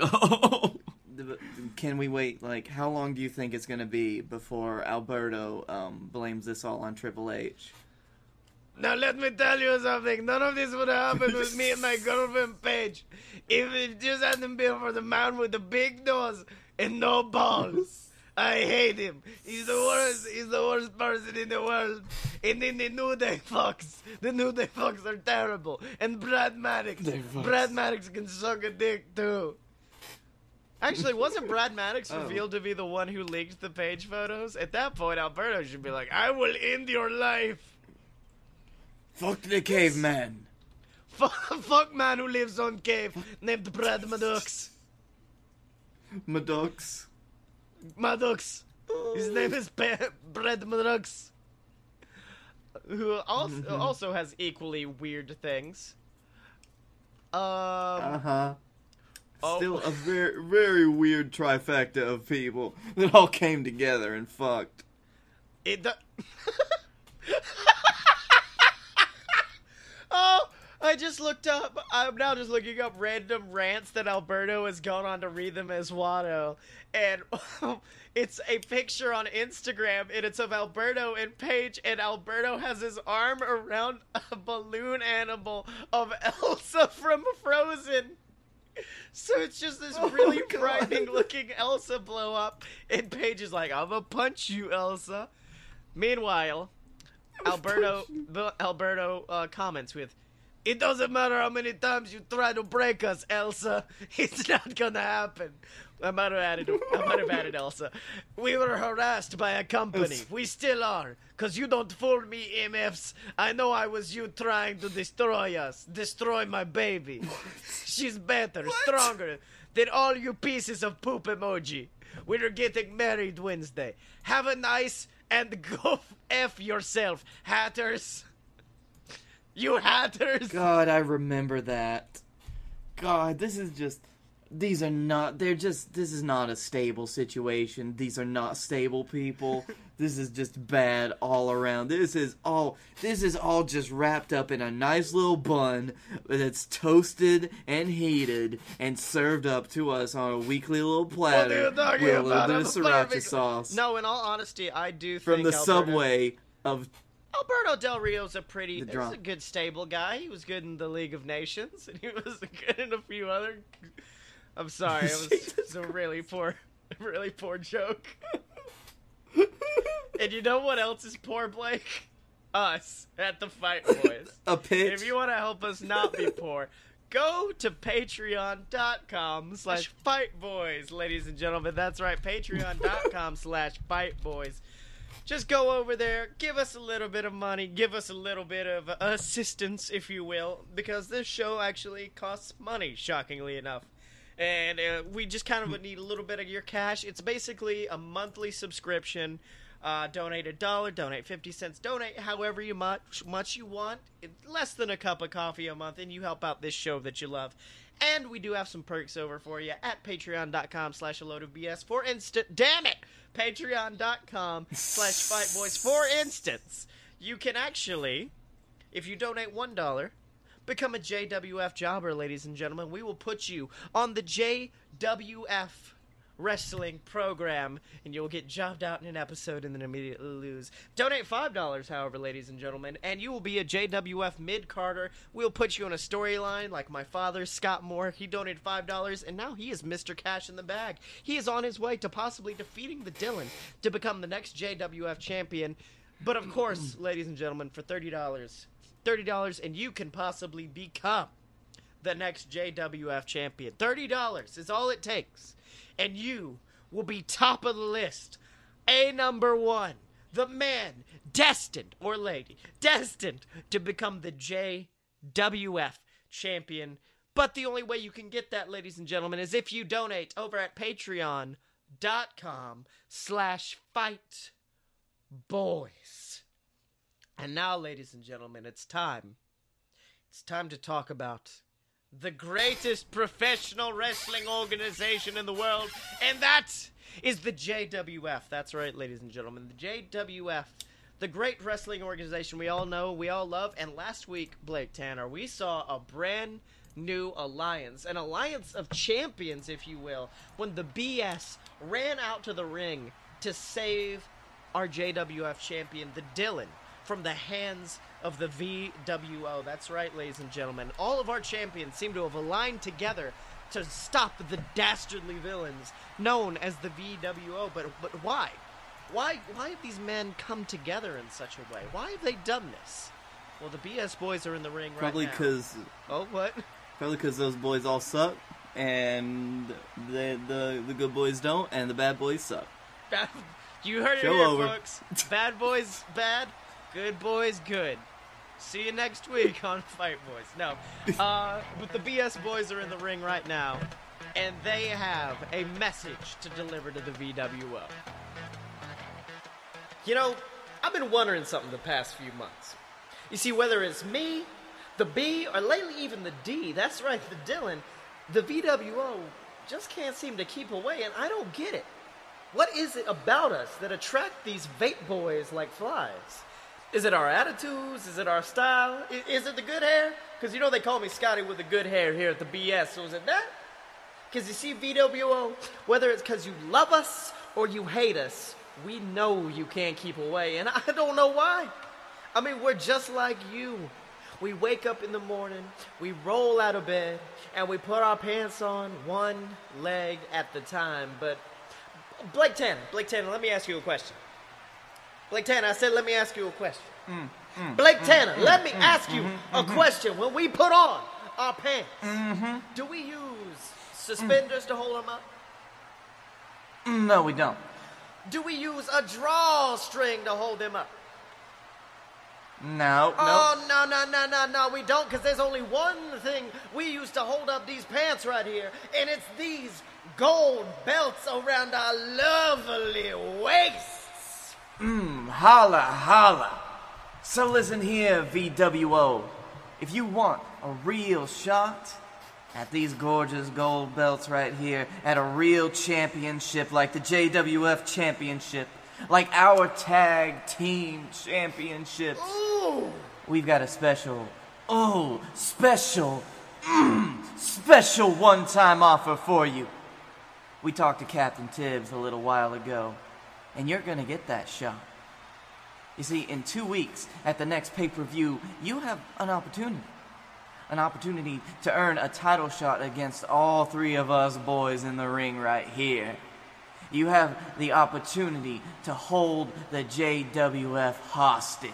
Oh. Can we wait? Like, how long do you think it's gonna be before Alberto um, blames this all on Triple H? Now let me tell you something. None of this would have happened with me and my girlfriend Paige if it just hadn't been for the man with the big nose and no balls. I hate him. He's the worst. He's the worst person in the world. And then the New Day fucks. The New Day fucks are terrible. And Brad Maddox. Brad Maddox can suck a dick too. Actually, wasn't Brad Maddox Oh. revealed to be the one who leaked the Paige photos? At that point, Alberto should be like, "I will end your life." Fuck the caveman. Fuck, fuck man who lives on cave named Brad Maddox. Maddox. Maddox. His name is pa- Brad Maddox. Who also, Mm-hmm. also has equally weird things. Um, Uh huh. Oh. Still a very, very weird trifecta of people that all came together and fucked. it. do- oh, I just looked up. I'm now just looking up random rants that Alberto has gone on to read them as Watto, and it's a picture on Instagram, and it's of Alberto and Paige, and Alberto has his arm around a balloon animal of Elsa from Frozen. So it's just this really God. frightening looking Elsa blow up, and Paige is like, "I'm gonna punch you, Elsa." Meanwhile, Alberto, the Alberto uh, comments with, "It doesn't matter how many times you try to break us, Elsa. It's not gonna happen." I might have added, I might have added Elsa. We were harassed by a company. We still are, cause you don't fool me, MFs. I know I was you trying to destroy us, destroy my baby. She's better, stronger than all you pieces of poop emoji. We're getting married Wednesday. Have a nice and go f yourself, hatters. You hatters. God, I remember that. God, this is just. These are not. They're just. This is not a stable situation. These are not stable people. this is just bad all around. This is all. This is all just wrapped up in a nice little bun that's toasted and heated and served up to us on a weekly little What are you platter talking with a little bit of sriracha sauce No, in all honesty, I do from the Alberto- subway of. Alberto Del Rio's a pretty, The he's a good stable guy. He was good in the League of Nations, and he was good in a few other. I'm sorry, it was it's a really poor, really poor joke. and you know what else is poor, Blake? Us at the Fight Boys. A pitch. If you want to help us not be poor, go to patreon.com slash fightboys, ladies and gentlemen. That's right, patreon.com slash fightboys. Just go over there, give us a little bit of money, give us a little bit of assistance, if you will, because this show actually costs money, shockingly enough. And uh, we just kind of need a little bit of your cash. It's basically a monthly subscription. Uh, donate a dollar, donate 50 cents, donate however you much, much you want. It's less than a cup of coffee a month, and you help out this show that you love. And we do have some perks over for you at patreon.com slash a load of BS. For instance, damn it! Patreon.com slash fightboys. For instance, you can actually, if you donate $1, become a JWF jobber, ladies and gentlemen. We will put you on the JWF wrestling program, and you'll get jobbed out in an episode and then immediately lose. Donate $5, however, ladies and gentlemen, and you will be a JWF mid carder. We'll put you on a storyline like my father, Scott Moore. He donated $5, and now he is Mr. Cash in the Bag. He is on his way to possibly defeating the Dylan to become the next JWF champion. But of course, ladies and gentlemen, for $30, $30, and you can possibly become the next JWF champion. $30 is all it takes. And you will be top of the list. A number one. The man destined, or lady, destined to become the JWF champion. But the only way you can get that, ladies and gentlemen, is if you donate over at patreon.com slash fight boys. And now, ladies and gentlemen, it's time. It's time to talk about the greatest professional wrestling organization in the world, and that is the JWF. That's right, ladies and gentlemen. The JWF, the great wrestling organization we all know, we all love. And last week, Blake Tanner, we saw a brand new alliance, an alliance of champions, if you will, when the BS ran out to the ring to save our JWF champion, the Dylan, from the hands of the VWO. That's right, ladies and gentlemen. All of our champions seem to have aligned together to stop the dastardly villains known as the VWO. But but why? Why why have these men come together in such a way? Why have they done this? Well, the BS boys are in the ring right Probably now. because Oh, what? probably because those boys all suck, and the the the good boys don't, and the bad boys suck. Bad, you heard it Show here, over. folks. Bad boys bad, good boys good. See you next week on Fight Boys. No, uh, but the BS boys are in the ring right now, and they have a message to deliver to the VWO. You know, I've been wondering something the past few months. You see, whether it's me, the B, or lately even the D, that's right, the Dylan, the VWO just can't seem to keep away, and I don't get it. What is it about us that attract these vape boys like flies? Is it our attitudes? Is it our style? I- Is it the good hair? Because you know they call me Scotty with the good hair here at the BS, so is it that? Because you see, VWO, whether it's because you love us or you hate us, we know you can't keep away, and I don't know why. I mean, we're just like you. We wake up in the morning, we roll out of bed, and we put our pants on one leg at the time. But Blake Tanner, Blake Tanner, let me ask you a question. Blake Tanner, I said, let me ask you a question. Mm, mm, mm, Blake Tanner, let me ask you mm-hmm, a mm-hmm. question. When we put on our pants, mm-hmm. do we use suspenders to hold them up? Mm, No, we don't. Do we use a drawstring to hold them up? No, no. Oh, no, no, no, no, no, we don't, because there's only one thing we use to hold up these pants right here, and it's these gold belts around our lovely waists. Mm, holla, holla. So listen here, VWO. If you want a real shot at these gorgeous gold belts right here, at a real championship like the JWF Championship, like our tag team championship, Ooh, we've got a special, oh, special, mm, special one time offer for you. We talked to Captain Tibbs a little while ago, and you're gonna get that shot. You see, in two weeks at the next pay per view, you have an opportunity. An opportunity to earn a title shot against all three of us boys in the ring right here. You have the opportunity to hold the JWF hostage.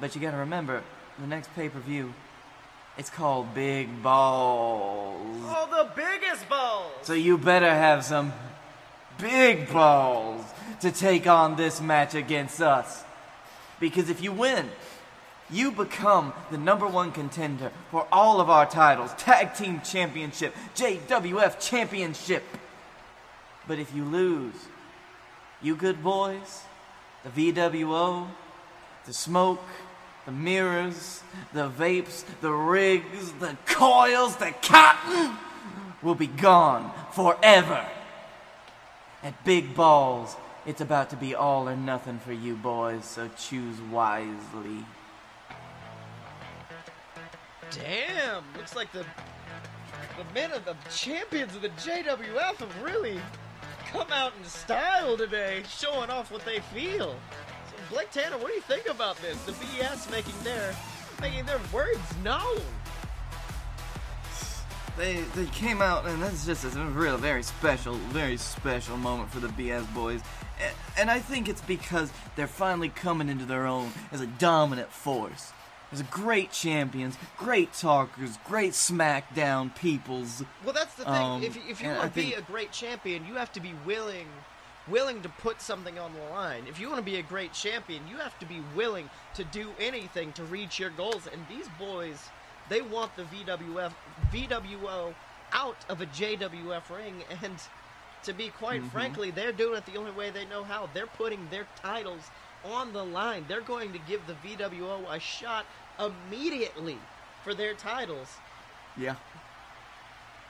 But you gotta remember, the next pay per view, it's called Big Balls. oh, the biggest balls. So you better have some big balls to take on this match against us. Because if you win, you become the number one contender for all of our titles Tag Team Championship, JWF Championship. But if you lose, you good boys, the VWO, the smoke, the mirrors, the vapes, the rigs, the coils, the cotton will be gone forever. At Big Balls, it's about to be all or nothing for you boys, so choose wisely. Damn, looks like the the men of the champions of the JWF have really come out in style today, showing off what they feel. So Blake Tanner, what do you think about this? The BS making their making their words known. They they came out, and that's just a real, very special, very special moment for the BS boys. A- And I think it's because they're finally coming into their own as a dominant force. As great champions, great talkers, great SmackDown peoples. Well, that's the thing. Um, if if you want to be a great champion, you have to be willing willing to put something on the line. If you want to be a great champion, you have to be willing to do anything to reach your goals. And these boys, they want the VWF VWO out of a JWF ring and to be quite Mm-hmm. frankly, they're doing it the only way they know how. They're putting their titles on the line. They're going to give the VWO a shot immediately for their titles. Yeah.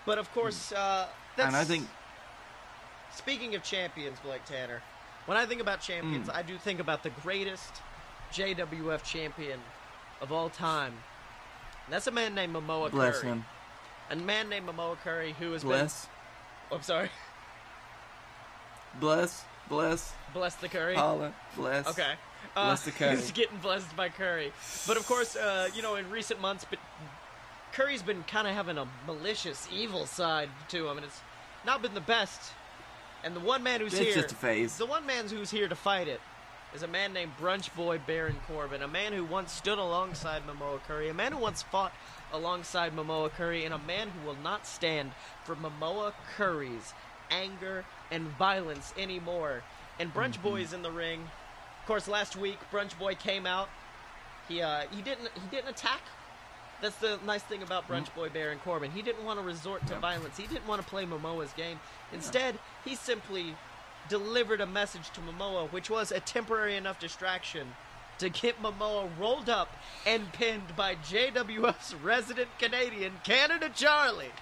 But of course, uh, that's, And I think Speaking of champions, Blake Tanner, when I think about champions, Hmm. I do think about the greatest JWF champion of all time. And that's a man named Momoa Curry. bless Curry. him. A man named Momoa Curry who has Bless, been. Oh, I'm sorry. bless, bless, Bless the Curry. holla, bless. Okay. Bless the Curry. He's getting blessed by Curry. But of course, uh, you know, in recent months, but Curry's been kind of having a malicious, evil side to him, and it's not been the best. And the one man who's It's here, just a phase. the one man who's here to fight it, is a man named Brunch Boy Baron Corbin, a man who once stood alongside Momoa Curry, a man who once fought alongside Momoa Curry, and a man who will not stand for Momoa Curry's anger and violence anymore. And Brunch Boy's in the ring. Of course, last week Brunch Boy came out. He uh, he didn't he didn't attack. That's the nice thing about Brunch Boy Baron Corbin. He didn't want to resort to violence. He didn't want to play Momoa's game. Instead, he simply delivered a message to Momoa, which was a temporary enough distraction to get Momoa rolled up and pinned by JWF's resident Canadian, Canada Charlie.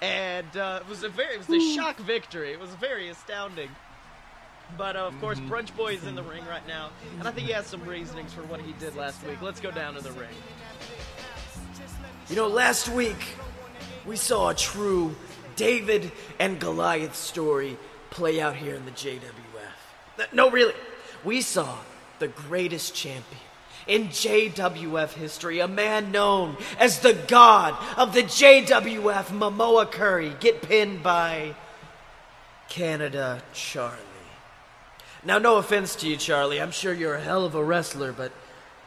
And uh, it was a very, it was a shock victory. It was very astounding. But uh, of course, Brunch Boy is in the ring right now, and I think he has some reasonings for what he did last week. Let's go down to the ring. You know, last week we saw a true David and Goliath story play out here in the JWF. No, really. We saw the greatest champion in JWF history, a man known as the god of the JWF, Momoa Curry, get pinned by Canada Charlie. Now, no offense to you, Charlie. I'm sure you're a hell of a wrestler, but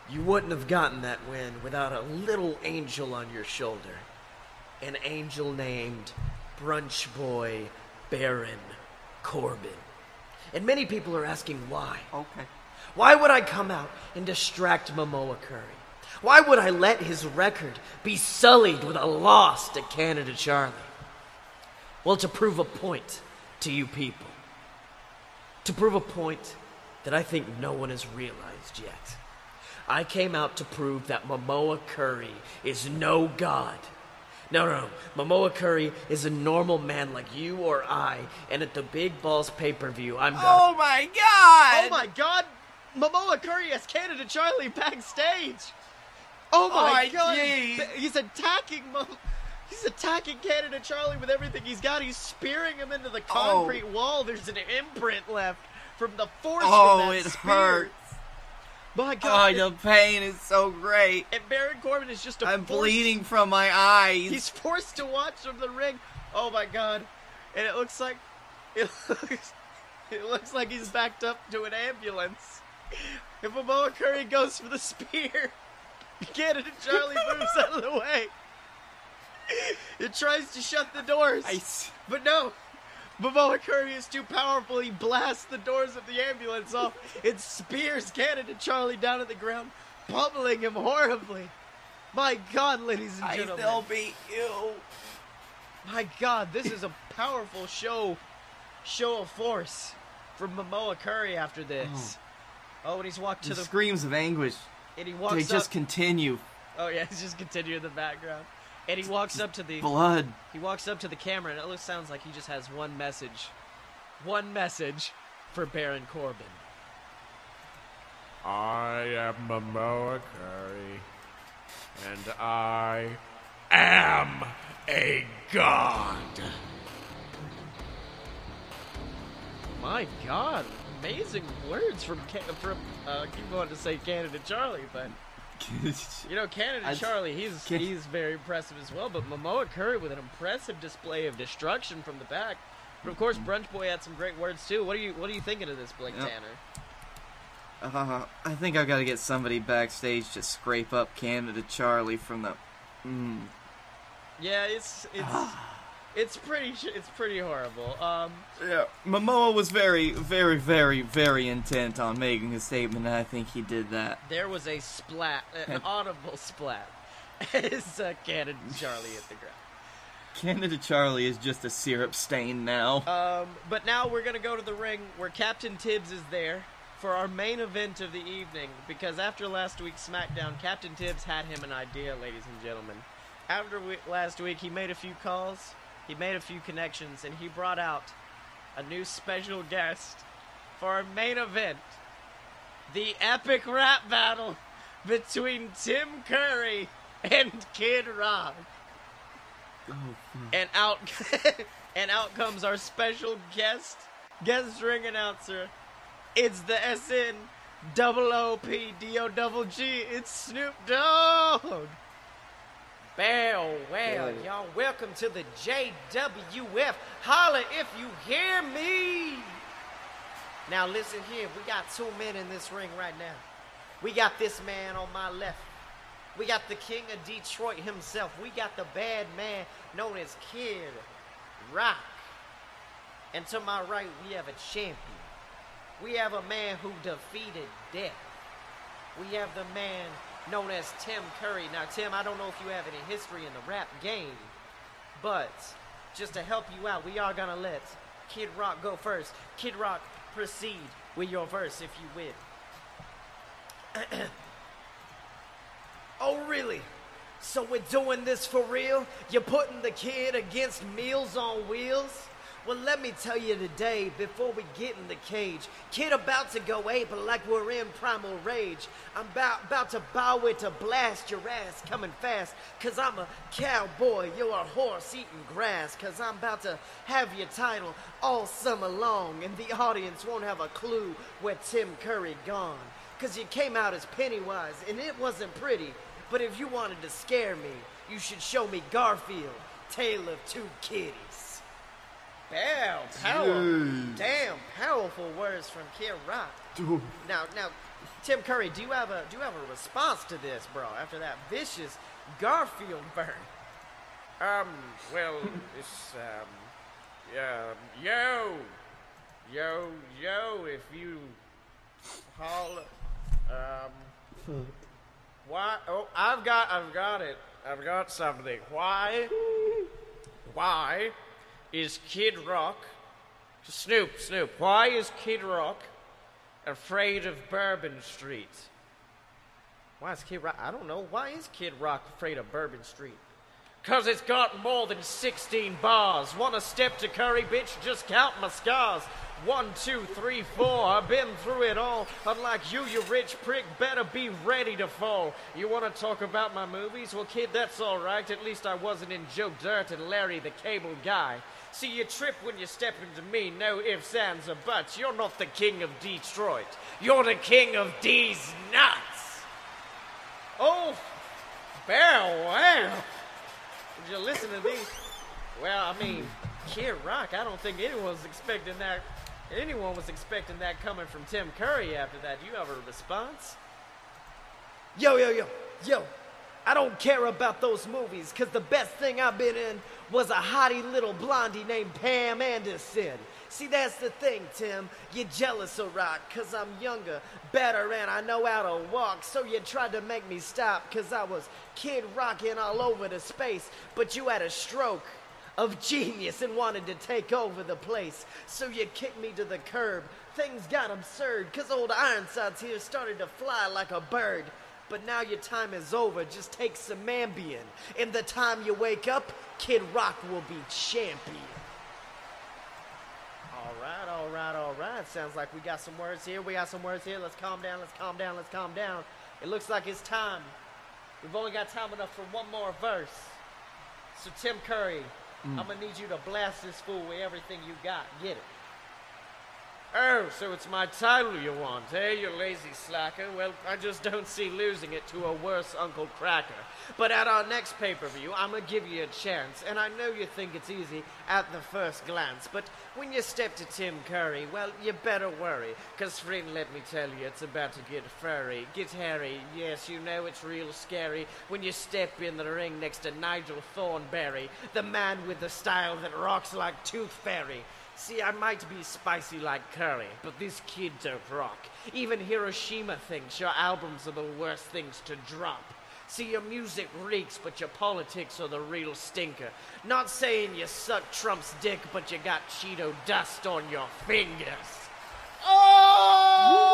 you wouldn't have gotten that win without a little angel on your shoulder. An angel named Brunch Boy Baron Corbin. And many people are asking why. Okay. Why would I come out and distract Momoa Curry? Why would I let his record be sullied with a loss to Canada Charlie? Well, to prove a point to you people. To prove a point that I think no one has realized yet. I came out to prove that Momoa Curry is no god. No, no, no. Momoa Curry is a normal man like you or I, and at the Big Balls pay per view, I'm gonna. Oh my god! Oh my god! Momoa Curry has Canada Charlie backstage! Oh, oh my Oh, god! gee. He's attacking Mo- He's attacking Canada Charlie with everything he's got. He's spearing him into the oh. concrete wall. There's an imprint left from the force Oh, from that it spear. hurts. My Oh, god! the pain is so great. and Baron Corbin is just a I'm forced- bleeding from my eyes. He's forced to watch from the ring. Oh my god! And it looks like it looks it looks like he's backed up to an ambulance. If Momoa Curry goes for the spear, Canada Charlie moves out of the way. It tries to shut the doors, I but no. Momoa Curry is too powerful. He blasts the doors of the ambulance off. It spears Canada Charlie down to the ground, pummeling him horribly. My God, ladies and gentlemen. I still beat you. My God, this is a powerful show, show of force from Momoa Curry after this. Oh, oh and he's walked to The the screams of anguish. and he walks. They walks just continue. oh yeah, he's just continue in the background, and he walks up to the Blood. he walks up to the camera, and it looks sounds like he just has one message, one message for Baron Corbin. I am Momoa Curry, and I am a god. My God, amazing words from Ca- from uh, I keep going to say Canada Charlie, but. You know, Canada Charlie, he's Can- he's very impressive as well. But Momoa Curry with an impressive display of destruction from the back. But of course, Brunch Boy had some great words too. What are you What are you thinking of this, Blake Yep. Tanner? Uh, I think I've gotta get somebody backstage to scrape up Canada Charlie from the. Mm. Yeah, it's it's it's pretty sh- it's pretty horrible. Um, Yeah, Momoa was very, very, very, very intent on making a statement, and I think he did that. there was a splat, an audible splat, as uh, Canada Charlie hit the ground. Canada Charlie is just a syrup stain now. Um, but now we're gonna go to the ring where Captain Tibbs is there for our main event of the evening. Because after last week's SmackDown, Captain Tibbs had him an idea, ladies and gentlemen. After we- last week, he made a few calls, he made a few connections, and he brought out a new special guest for our main event: the epic rap battle between Tim Curry and Kid Rock. And out and out comes our special guest, guest ring announcer. It's the SN double O P D O double G. It's Snoop Dogg. Well, well, y'all, welcome to the JWF. Holla if you hear me. Now, listen here, we got two men in this ring right now. We got this man on my left. We got the king of Detroit himself. We got the bad man known as Kid Rock. And to my right, we have a champion. We have a man who defeated death. We have the man known as Tim Curry. Now, Tim, I don't know if you have any history in the rap game, but just to help you out, we are gonna let Kid Rock go first. Kid Rock, proceed with your verse if you will. oh, really? So we're doing this for real? You're putting the kid against Meals on Wheels? Well, let me tell you today, before we get in the cage, kid about to go ape like we're in primal rage. I'm about, about to bow it to blast your ass coming fast, cause I'm a cowboy, you're a horse eating grass, cause I'm about to have your title all summer long, and the audience won't have a clue where Tim Curry gone. Cause you came out as Pennywise, and it wasn't pretty, but if you wanted to scare me, you should show me Garfield, Tale of Two Kitties. Wow, power, damn, powerful words from Kid Rock. Dude. Now, now, Tim Curry, do you have a do you have a response to this, bro? After that vicious Garfield burn. Um, well, it's, um, yeah, yo, yo, yo, if you holler, um, why, oh, I've got, I've got it, I've got something. Why, why is Kid Rock, Snoop, Snoop, why is Kid Rock afraid of Bourbon Street? Why is Kid Rock? I don't know. Why is Kid Rock afraid of Bourbon Street? Cause it's got more than 16 bars. Want a step to Curry, bitch? Just count my scars. One, two, three, four. I've been through it all. Unlike you, you rich prick, better be ready to fall. You want to talk about my movies? Well, kid, that's alright. At least I wasn't in Joe Dirt and Larry the Cable Guy. See, you trip when you step into me. No ifs, ands, or buts. You're not the king of Detroit. You're the king of these nuts. Oh, wow, wow. Did you listen to these? Well, I mean, Kid Rock. I don't think anyone was expecting that. Anyone was expecting that coming from Tim Curry after that. You have a response? Yo, yo, yo, yo. I don't care about those movies, cause the best thing I've been in was a hottie little blondie named Pam Anderson. See, that's the thing, Tim. You're jealous of Rock, cause I'm younger, better, and I know how to walk. So you tried to make me stop, cause I was kid rocking all over the space, but you had a stroke of genius and wanted to take over the place. So you kicked me to the curb. Things got absurd, cause old Ironsides here started to fly like a bird. But now your time is over. Just take some Ambien. In the time you wake up, Kid Rock will be champion. All right, all right, all right. Sounds like we got some words here. We got some words here. Let's calm down. Let's calm down. Let's calm down. It looks like it's time. We've only got time enough for one more verse. So Tim Curry, mm. I'm gonna need you to blast this fool with everything you got. Get it? Oh, so it's my title you want, eh, you lazy slacker? Well, I just don't see losing it to a worse Uncle Kracker. But at our next pay per view, I'm gonna give you a chance. And I know you think it's easy at the first glance, but when you step to Tim Curry, well, you better worry. Cause, friend, let me tell you, it's about to get furry, get hairy. Yes, you know it's real scary when you step in the ring next to Nigel Thornberry, the man with the style that rocks like Tooth Fairy. See, I might be spicy like curry, but these kids don't rock. Even Hiroshima thinks your albums are the worst things to drop. See, your music reeks, but your politics are the real stinker. Not saying you suck Trump's dick, but you got Cheeto dust on your fingers. Oh!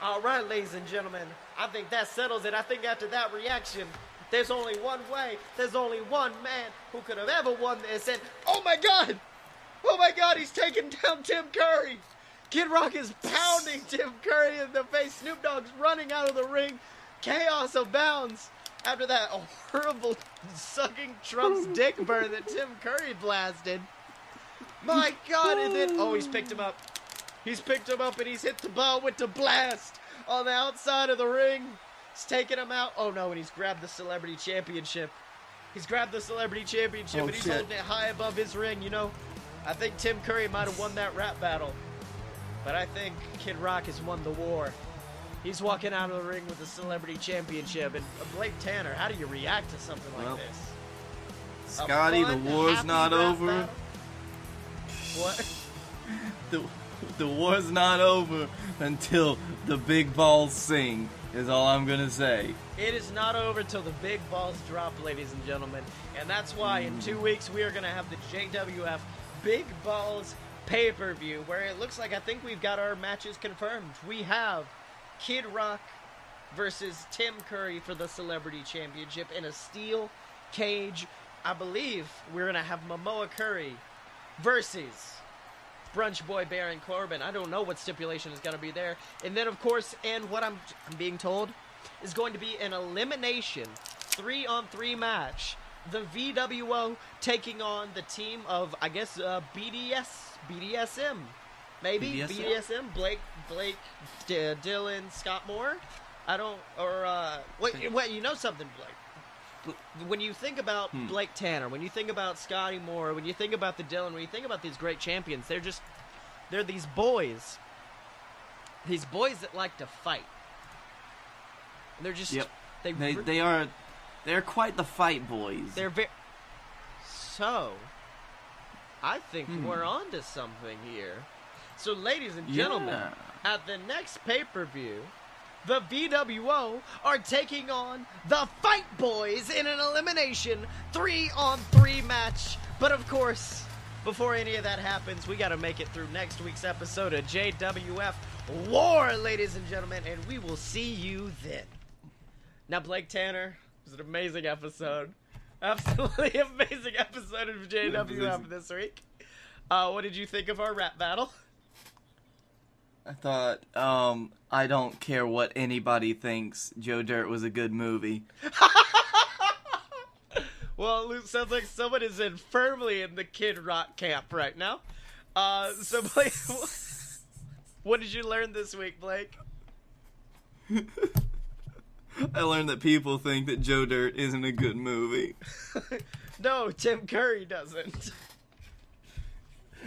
All right, ladies and gentlemen, I think that settles it. I think after that reaction, there's only one way, there's only one man who could have ever won this. And oh my God! Oh my God, he's taking down Tim Curry! Kid Rock is pounding Tim Curry in the face. Snoop Dogg's running out of the ring. Chaos abounds after that horrible sucking Trump's dick burn that Tim Curry blasted. My God! And then, oh, he's picked him up. He's picked him up and he's hit the ball with the blast on the outside of the ring. He's taking him out. Oh no, and he's grabbed the celebrity championship. He's grabbed the celebrity championship Oh, and he's shit. holding it high above his ring. You know, I think Tim Curry might have won that rap battle, but I think Kid Rock has won the war. He's walking out of the ring with the celebrity championship. And uh, Blake Tanner, how do you react to something like Well, this? Scotty, the war's not over. battle? What? The, the war's not over until the big balls sing, is all I'm gonna say. It is not over till the big balls drop, ladies and gentlemen. And that's why in two weeks we are going to have the JWF Big Balls pay per view, where it looks like I think we've got our matches confirmed. We have Kid Rock versus Tim Curry for the Celebrity Championship in a steel cage. I believe we're going to have Momoa Curry versus Brunch Boy Baron Corbin. I don't know what stipulation is going to be there. And then, of course, and what I'm, I'm being told is going to be an elimination three on three match. The VWO taking on the team of, I guess, uh, BDS, BDSM. Maybe BDSM? BDSM. Blake, Blake, D- Dylan, Scott Moore. I don't, or uh, wait, wait, you know something, Blake? When you think about Blake Tanner, when you think about Scotty Moore, when you think about the Dylan, when you think about these great champions, they're just they're these boys. These boys that like to fight. And they're just Yep. they They re- they are they're quite the fight boys. they're very So I think Hmm. we're on to something here. So ladies and gentlemen, Yeah. at the next pay-per-view, the VWO are taking on the Fight Boys in an elimination three on three match. But of course, before any of that happens, we got to make it through next week's episode of JWF War, ladies and gentlemen, and we will see you then. Now, Blake Tanner it was an amazing episode. Absolutely amazing episode of JWF this week. Uh, what did you think of our rap battle? I thought, um, I don't care what anybody thinks. Joe Dirt was a good movie. Well, it sounds like someone is in firmly in the Kid Rock camp right now. Uh, so Blake, what did you learn this week, Blake? I learned that people think that Joe Dirt isn't a good movie. no, Tim Curry doesn't.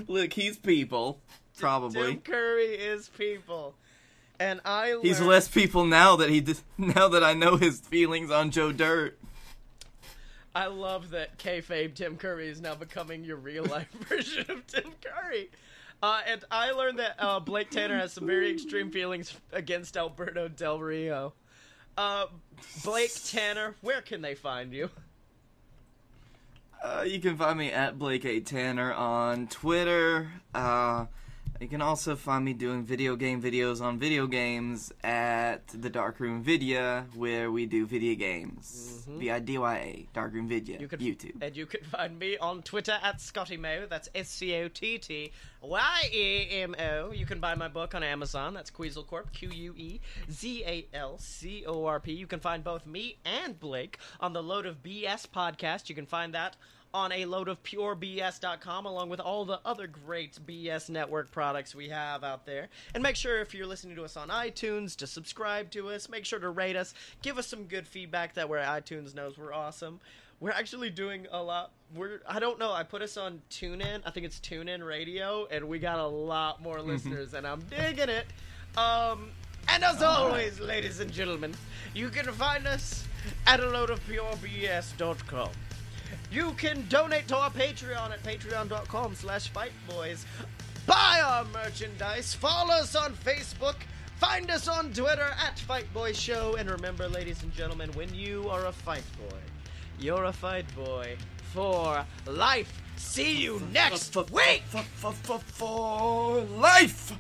Look, he's people, probably. Tim Curry is people, and I. Learned, He's less people now that he dis- now that I know his feelings on Joe Dirt. I love that kayfabe Tim Curry is now becoming your real life version of Tim Curry. Uh, and I learned that uh, Blake Tanner has some very extreme feelings against Alberto Del Rio. Uh, Blake Tanner, where can they find you? Uh, you can find me at Blake A Tanner on Twitter. You can also find me doing video game videos on video games at the Darkroom Vidya, where we do video games. Mm-hmm. V I D Y A Darkroom Vidya. You can YouTube. and you can find me on Twitter at Scotty Mo. That's S C O T T Y E M O. You can buy my book on Amazon. That's Quezal Corp. Q U E Z A L C O R P. You can find both me and Blake on the Load of BS podcast. You can find that on a load of purebs.com along with all the other great BS network products we have out there. And make sure if you're listening to us on iTunes to subscribe to us, make sure to rate us, give us some good feedback that way iTunes knows we're awesome. We're actually doing a lot. We're I don't know. I put us on TuneIn. I think it's TuneIn Radio, and we got a lot more listeners, and I'm digging it. Um, and as always, ladies and gentlemen, you can find us at a load of purebs.com. You can donate to our Patreon at patreon.com slash fightboys. Buy our merchandise. Follow us on Facebook. Find us on Twitter at Fightboy Show. And remember, ladies and gentlemen, when you are a fight boy, you're a fight boy for life. See you next week! For life!